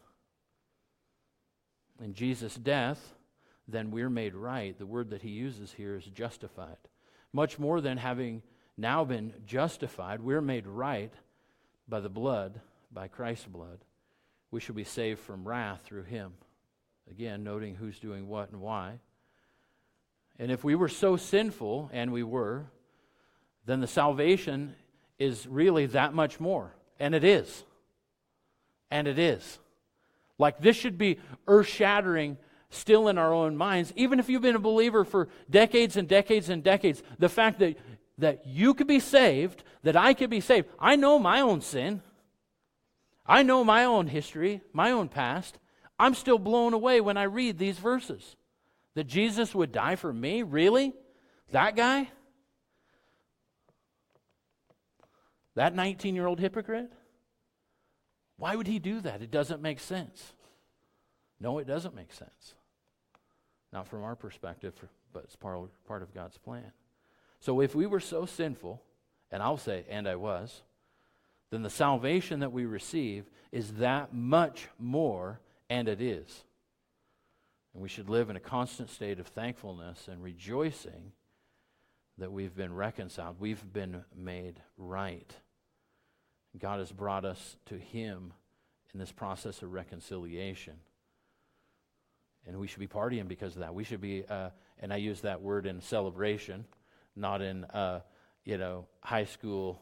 In Jesus' death, then we're made right. The word that he uses here is justified. Much more than having now been justified, we're made right by the blood, by Christ's blood. We shall be saved from wrath through him. Again, noting who's doing what and why. And if we were so sinful, and we were, then the salvation is really that much more. And it is. And it is. Like this should be earth shattering still in our own minds, even if you've been a believer for decades and decades and decades, the fact that, that you could be saved, that I could be saved. I know my own sin. I know my own history, my own past. I'm still blown away when I read these verses. That Jesus would die for me? Really? That guy? That 19 year old hypocrite? Why would he do that? It doesn't make sense. No, it doesn't make sense. Not from our perspective, but it's part, part of God's plan. So if we were so sinful, and I'll say, and I was, then the salvation that we receive is that much more, and it is. And we should live in a constant state of thankfulness and rejoicing that we've been reconciled, we've been made right. God has brought us to Him in this process of reconciliation. And we should be partying because of that. We should be, uh, and I use that word in celebration, not in, uh, you know, high school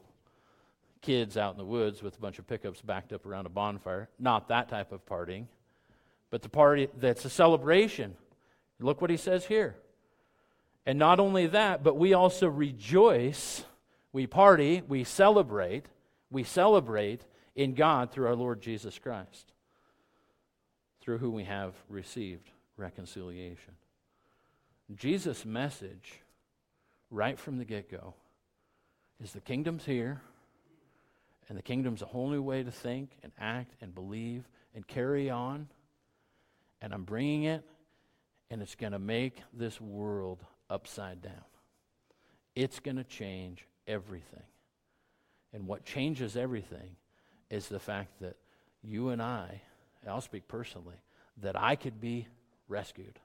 kids out in the woods with a bunch of pickups backed up around a bonfire. Not that type of partying, but the party that's a celebration. Look what he says here. And not only that, but we also rejoice, we party, we celebrate, we celebrate in God through our Lord Jesus Christ through whom we have received reconciliation. Jesus' message, right from the get go, is the kingdom's here, and the kingdom's a whole new way to think and act and believe and carry on. And I'm bringing it, and it's going to make this world upside down. It's going to change everything. And what changes everything is the fact that you and I I'll speak personally, that I could be rescued.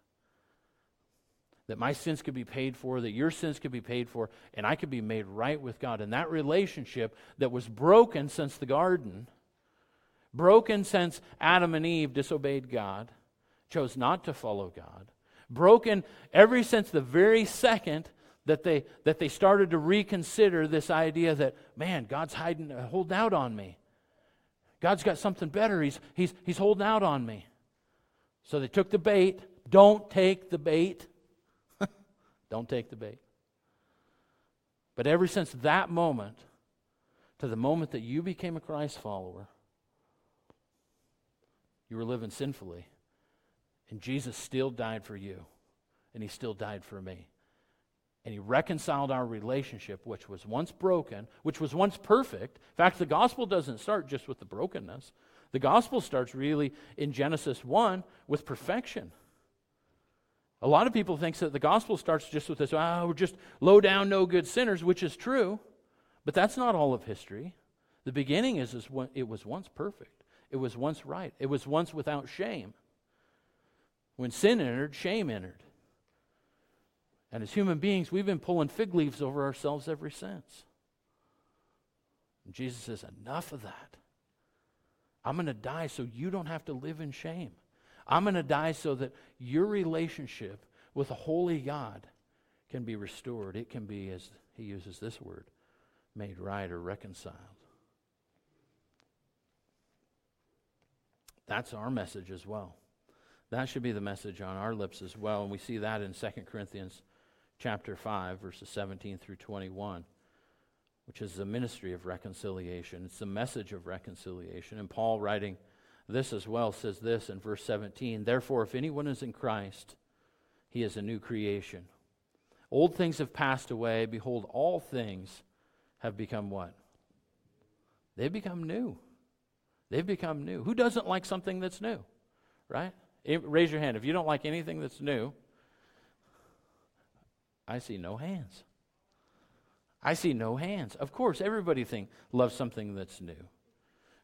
That my sins could be paid for, that your sins could be paid for, and I could be made right with God. And that relationship that was broken since the garden, broken since Adam and Eve disobeyed God, chose not to follow God, broken ever since the very second that they, that they started to reconsider this idea that, man, God's hiding, uh, holding out on me. God's got something better. He's, he's, he's holding out on me. So they took the bait. Don't take the bait. Don't take the bait. But ever since that moment to the moment that you became a Christ follower, you were living sinfully. And Jesus still died for you. And he still died for me and he reconciled our relationship, which was once broken, which was once perfect. In fact, the gospel doesn't start just with the brokenness, the gospel starts really in Genesis 1 with perfection. A lot of people think that the gospel starts just with this, oh, we're just low down, no good sinners, which is true, but that's not all of history. The beginning is, is when it was once perfect, it was once right, it was once without shame. When sin entered, shame entered. And as human beings, we've been pulling fig leaves over ourselves ever since. And Jesus says, Enough of that. I'm going to die so you don't have to live in shame. I'm going to die so that your relationship with a holy God can be restored. It can be, as he uses this word, made right or reconciled. That's our message as well. That should be the message on our lips as well. And we see that in 2 Corinthians chapter 5, verses 17 through 21, which is the ministry of reconciliation. It's the message of reconciliation. And Paul, writing this as well, says this in verse 17 Therefore, if anyone is in Christ, he is a new creation. Old things have passed away. Behold, all things have become what? They've become new. They've become new. Who doesn't like something that's new? Right? Raise your hand if you don't like anything that's new. I see no hands. I see no hands. Of course, everybody think, loves something that's new.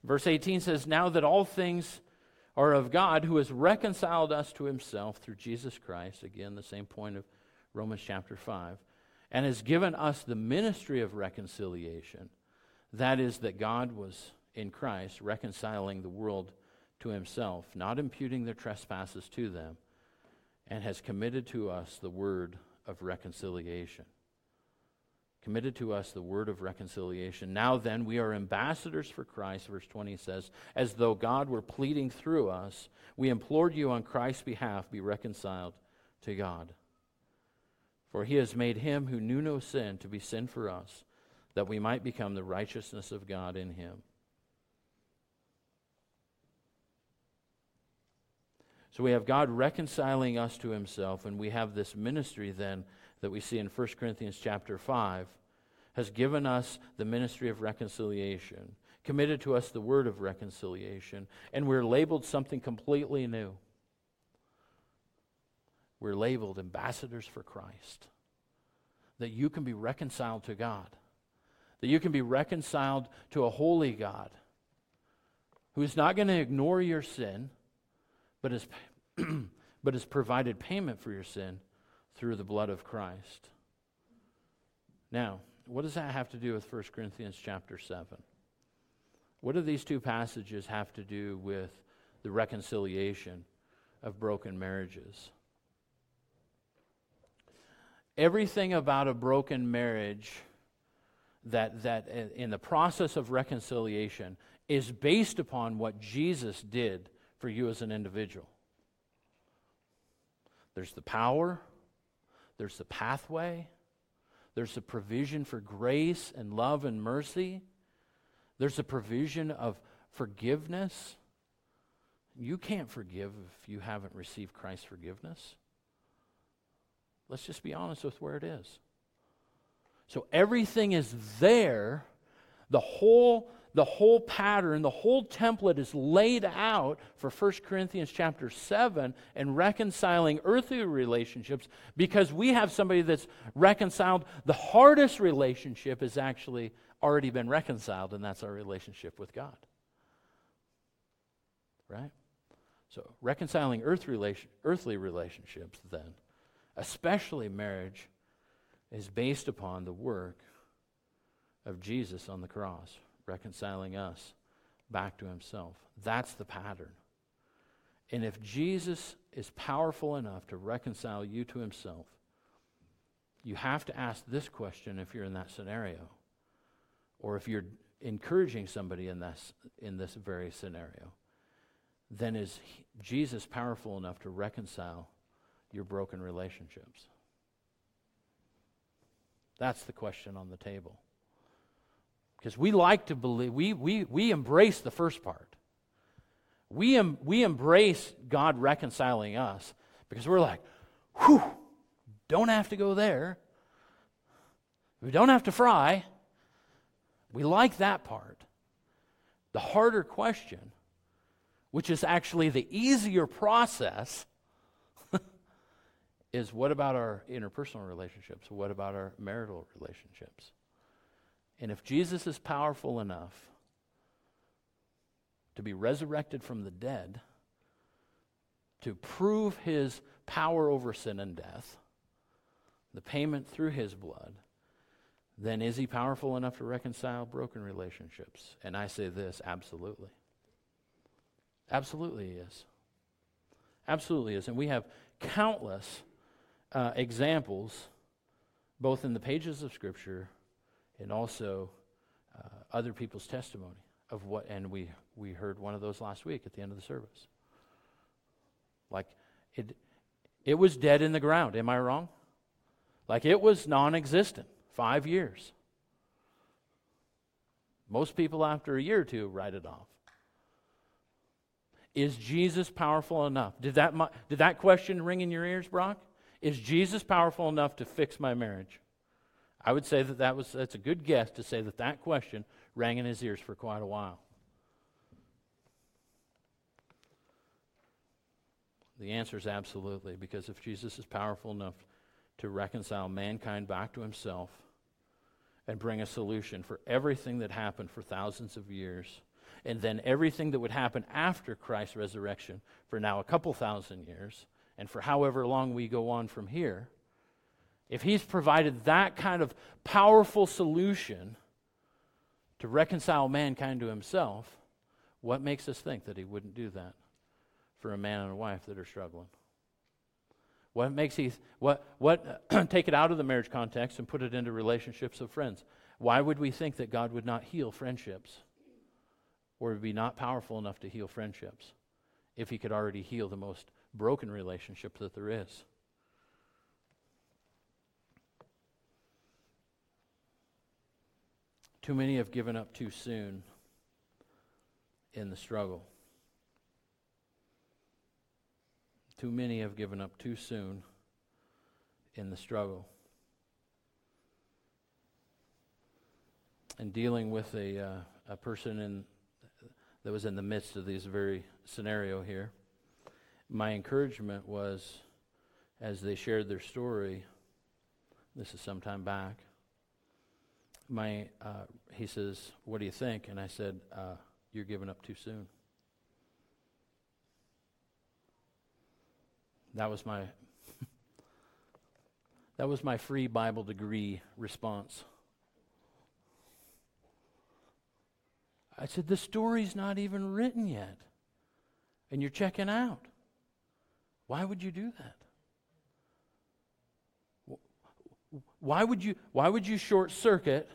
Verse 18 says, Now that all things are of God, who has reconciled us to himself through Jesus Christ, again, the same point of Romans chapter 5, and has given us the ministry of reconciliation. That is, that God was in Christ reconciling the world to himself, not imputing their trespasses to them, and has committed to us the word of reconciliation. Committed to us the word of reconciliation. Now then, we are ambassadors for Christ, verse 20 says, as though God were pleading through us. We implored you on Christ's behalf, be reconciled to God. For he has made him who knew no sin to be sin for us, that we might become the righteousness of God in him. So we have God reconciling us to himself, and we have this ministry then that we see in 1 Corinthians chapter 5 has given us the ministry of reconciliation, committed to us the word of reconciliation, and we're labeled something completely new. We're labeled ambassadors for Christ. That you can be reconciled to God. That you can be reconciled to a holy God who is not going to ignore your sin, but has, but has provided payment for your sin through the blood of Christ. Now, what does that have to do with 1 Corinthians chapter 7? What do these two passages have to do with the reconciliation of broken marriages? Everything about a broken marriage that, that uh, in the process of reconciliation is based upon what Jesus did for you as an individual. There's the power, there's the pathway, there's the provision for grace and love and mercy, there's a provision of forgiveness. You can't forgive if you haven't received Christ's forgiveness. Let's just be honest with where it is. So everything is there. The whole the whole pattern, the whole template is laid out for 1 Corinthians chapter 7 and reconciling earthly relationships because we have somebody that's reconciled. The hardest relationship has actually already been reconciled, and that's our relationship with God. Right? So, reconciling earth relation, earthly relationships, then, especially marriage, is based upon the work of Jesus on the cross reconciling us back to himself. That's the pattern. And if Jesus is powerful enough to reconcile you to himself, you have to ask this question if you're in that scenario, or if you're encouraging somebody in this, in this very scenario. Then is Jesus powerful enough to reconcile your broken relationships? That's the question on the table. Because we like to believe, we, we, we embrace the first part. We, em, we embrace God reconciling us because we're like, whew, don't have to go there. We don't have to fry. We like that part. The harder question, which is actually the easier process, is what about our interpersonal relationships? What about our marital relationships? And if Jesus is powerful enough to be resurrected from the dead, to prove his power over sin and death, the payment through his blood, then is he powerful enough to reconcile broken relationships? And I say this absolutely. Absolutely, he is. Absolutely is. And we have countless uh, examples, both in the pages of Scripture and also uh, other people's testimony of what, and we, we heard one of those last week at the end of the service. Like, it, it was dead in the ground. Am I wrong? Like, it was non existent. Five years. Most people, after a year or two, write it off. Is Jesus powerful enough? Did that, did that question ring in your ears, Brock? Is Jesus powerful enough to fix my marriage? I would say that, that was, that's a good guess to say that that question rang in his ears for quite a while. The answer is absolutely, because if Jesus is powerful enough to reconcile mankind back to himself and bring a solution for everything that happened for thousands of years, and then everything that would happen after Christ's resurrection for now a couple thousand years, and for however long we go on from here, if he's provided that kind of powerful solution to reconcile mankind to himself, what makes us think that he wouldn't do that for a man and a wife that are struggling? What makes he, what, what, take it out of the marriage context and put it into relationships of friends. Why would we think that God would not heal friendships? Or would be not powerful enough to heal friendships if he could already heal the most broken relationship that there is? Too many have given up too soon in the struggle. Too many have given up too soon in the struggle. And dealing with a, uh, a person in, that was in the midst of this very scenario here, my encouragement was as they shared their story, this is some time back, my, uh, he says, What do you think? And I said, uh, You're giving up too soon. That was my that was my free Bible degree response. I said, The story's not even written yet. And you're checking out. Why would you do that? Why would you, why would you short circuit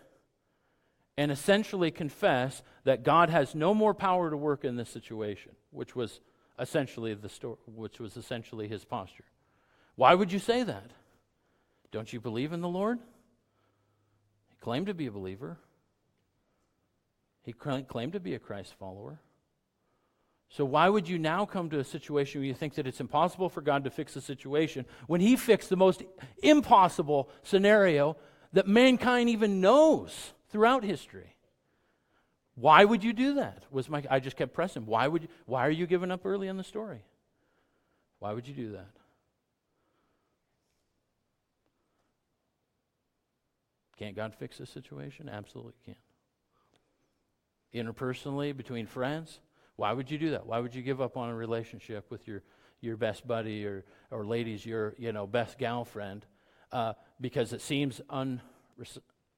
and essentially confess that God has no more power to work in this situation, which was essentially the story, which was essentially his posture. Why would you say that? Don't you believe in the Lord? He claimed to be a believer. He claimed to be a Christ follower. So, why would you now come to a situation where you think that it's impossible for God to fix the situation when He fixed the most impossible scenario that mankind even knows? Throughout history. Why would you do that? Was my I just kept pressing. Why would you, why are you giving up early in the story? Why would you do that? Can't God fix this situation? Absolutely can. Interpersonally, between friends, why would you do that? Why would you give up on a relationship with your, your best buddy or, or ladies, your you know best gal friend, uh, because it seems un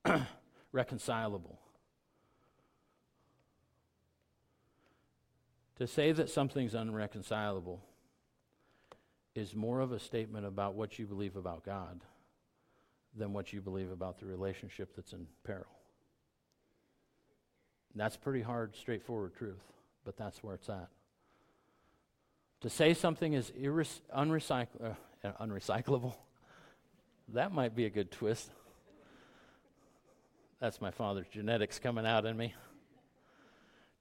reconcilable. To say that something's unreconcilable is more of a statement about what you believe about God than what you believe about the relationship that's in peril. That's pretty hard, straightforward truth, but that's where it's at. To say something is irre- unrecycl- uh, unrecyclable, that might be a good twist. That's my father's genetics coming out in me.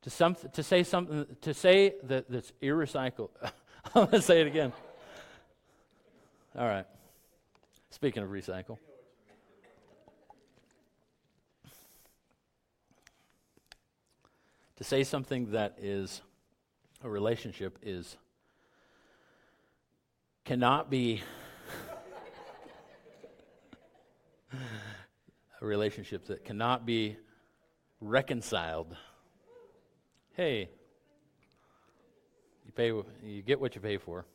To, some, to say something, to say that that's irrecyclable. I'm going to say it again. All right. Speaking of recycle. To say something that is a relationship is cannot be a relationship that cannot be reconciled. Hey, you pay you get what you pay for.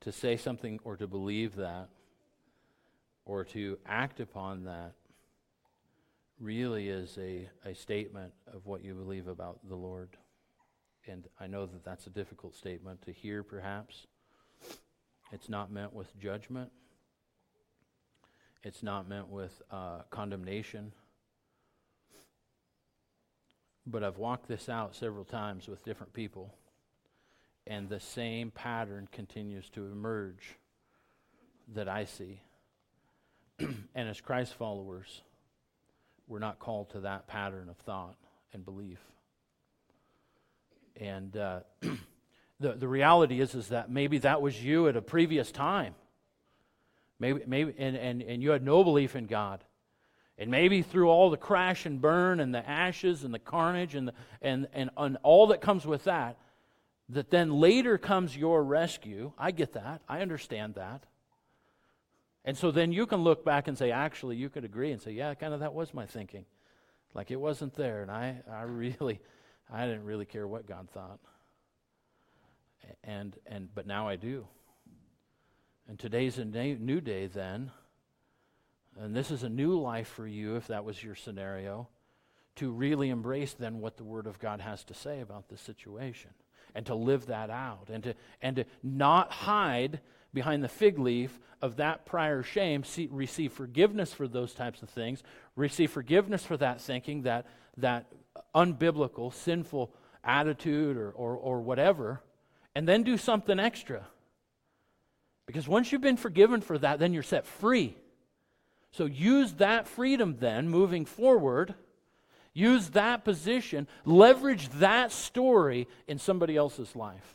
to say something or to believe that or to act upon that really is a, a statement of what you believe about the Lord. And I know that that's a difficult statement to hear, perhaps. It's not meant with judgment. It's not meant with uh, condemnation. But I've walked this out several times with different people, and the same pattern continues to emerge that I see. and as Christ followers, we're not called to that pattern of thought and belief. And uh, the, the reality is, is that maybe that was you at a previous time. maybe, maybe, and, and, and you had no belief in God. And maybe through all the crash and burn and the ashes and the carnage and, the, and, and, and all that comes with that, that then later comes your rescue. I get that. I understand that. And so then you can look back and say, actually, you could agree and say, yeah, kind of that was my thinking. Like it wasn't there. And I, I really, I didn't really care what God thought. And, and, but now I do. And today's a new day then. And this is a new life for you, if that was your scenario, to really embrace then what the Word of God has to say about this situation and to live that out and to, and to not hide behind the fig leaf of that prior shame, see, receive forgiveness for those types of things, receive forgiveness for that thinking, that, that unbiblical, sinful attitude or, or, or whatever, and then do something extra. Because once you've been forgiven for that, then you're set free. So use that freedom then moving forward. Use that position, leverage that story in somebody else's life.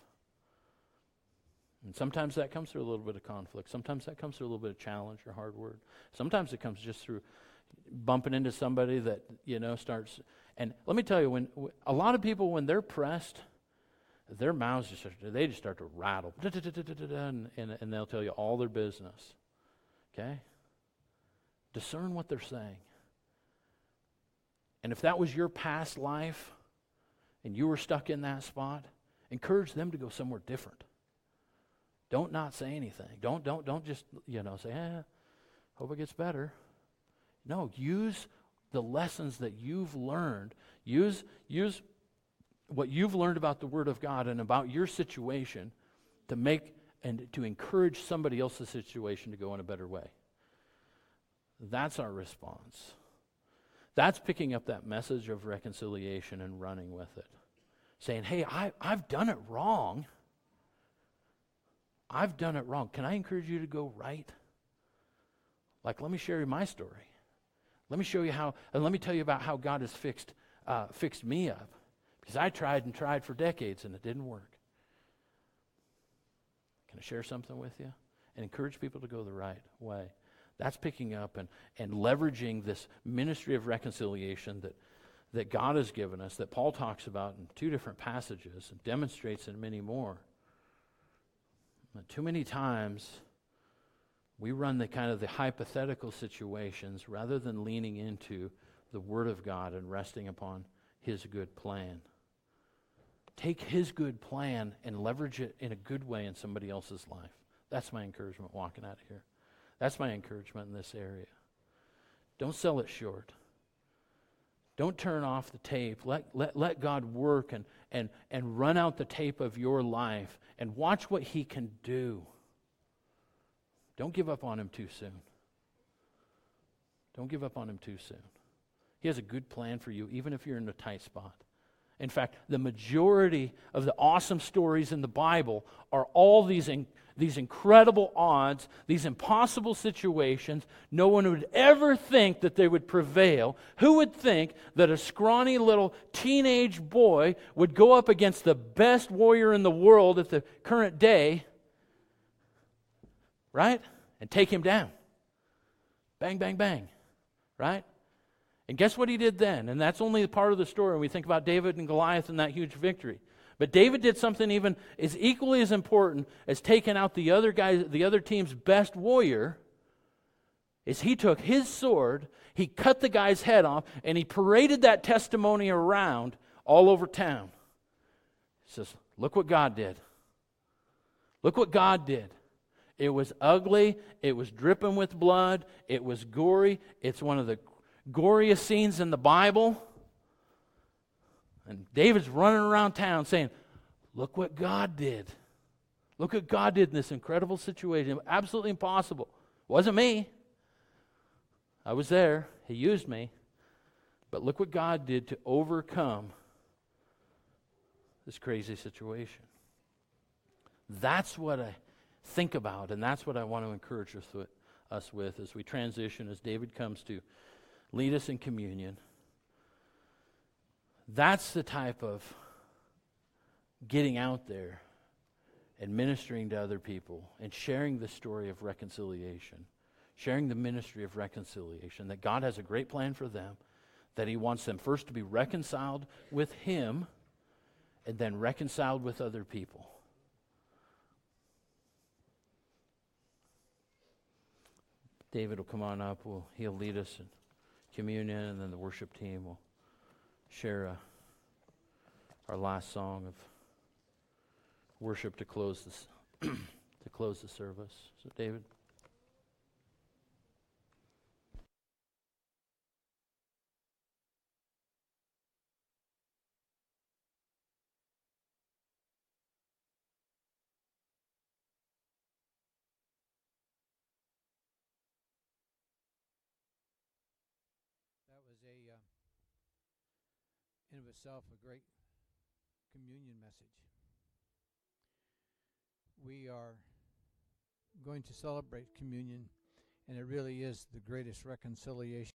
And sometimes that comes through a little bit of conflict. Sometimes that comes through a little bit of challenge or hard word. Sometimes it comes just through bumping into somebody that, you know, starts. And let me tell you, when a lot of people, when they're pressed, their mouths just start, they just start to rattle. And, and, and they'll tell you all their business. Okay? Discern what they're saying. And if that was your past life and you were stuck in that spot, encourage them to go somewhere different. Don't not say anything. Don't don't don't just, you know, say, eh, hope it gets better. No, use the lessons that you've learned. Use use what you've learned about the Word of God and about your situation to make and to encourage somebody else's situation to go in a better way. That's our response. That's picking up that message of reconciliation and running with it. Saying, hey, I, I've done it wrong. I've done it wrong. Can I encourage you to go right? Like, let me share you my story. Let me show you how, and let me tell you about how God has fixed, uh, fixed me up. Because I tried and tried for decades and it didn't work. Can I share something with you? And encourage people to go the right way. That's picking up and, and leveraging this ministry of reconciliation that, that God has given us, that Paul talks about in two different passages and demonstrates in many more. But too many times, we run the kind of the hypothetical situations rather than leaning into the Word of God and resting upon His good plan. Take His good plan and leverage it in a good way in somebody else's life. That's my encouragement walking out of here. That's my encouragement in this area. Don't sell it short. Don't turn off the tape. Let, let, let God work and, and, and run out the tape of your life and watch what He can do. Don't give up on Him too soon. Don't give up on Him too soon. He has a good plan for you, even if you're in a tight spot. In fact, the majority of the awesome stories in the Bible are all these, in, these incredible odds, these impossible situations. No one would ever think that they would prevail. Who would think that a scrawny little teenage boy would go up against the best warrior in the world at the current day, right? And take him down? Bang, bang, bang, right? And guess what he did then? And that's only part of the story when we think about David and Goliath and that huge victory. But David did something even as equally as important as taking out the other guy, the other team's best warrior. Is he took his sword, he cut the guy's head off, and he paraded that testimony around all over town. He says, Look what God did. Look what God did. It was ugly. It was dripping with blood. It was gory. It's one of the goriest scenes in the Bible. And David's running around town saying, Look what God did. Look what God did in this incredible situation. Absolutely impossible. Wasn't me. I was there. He used me. But look what God did to overcome this crazy situation. That's what I think about, and that's what I want to encourage us with as we transition, as David comes to lead us in communion. That's the type of getting out there and ministering to other people and sharing the story of reconciliation sharing the ministry of reconciliation, that God has a great plan for them, that He wants them first to be reconciled with Him and then reconciled with other people. David will come on up. We'll, he'll lead us communion, and then the worship team will share uh, our last song of worship to close this to close the service. So, David. That was a, uh, in of itself, a great communion message. We are going to celebrate communion, and it really is the greatest reconciliation.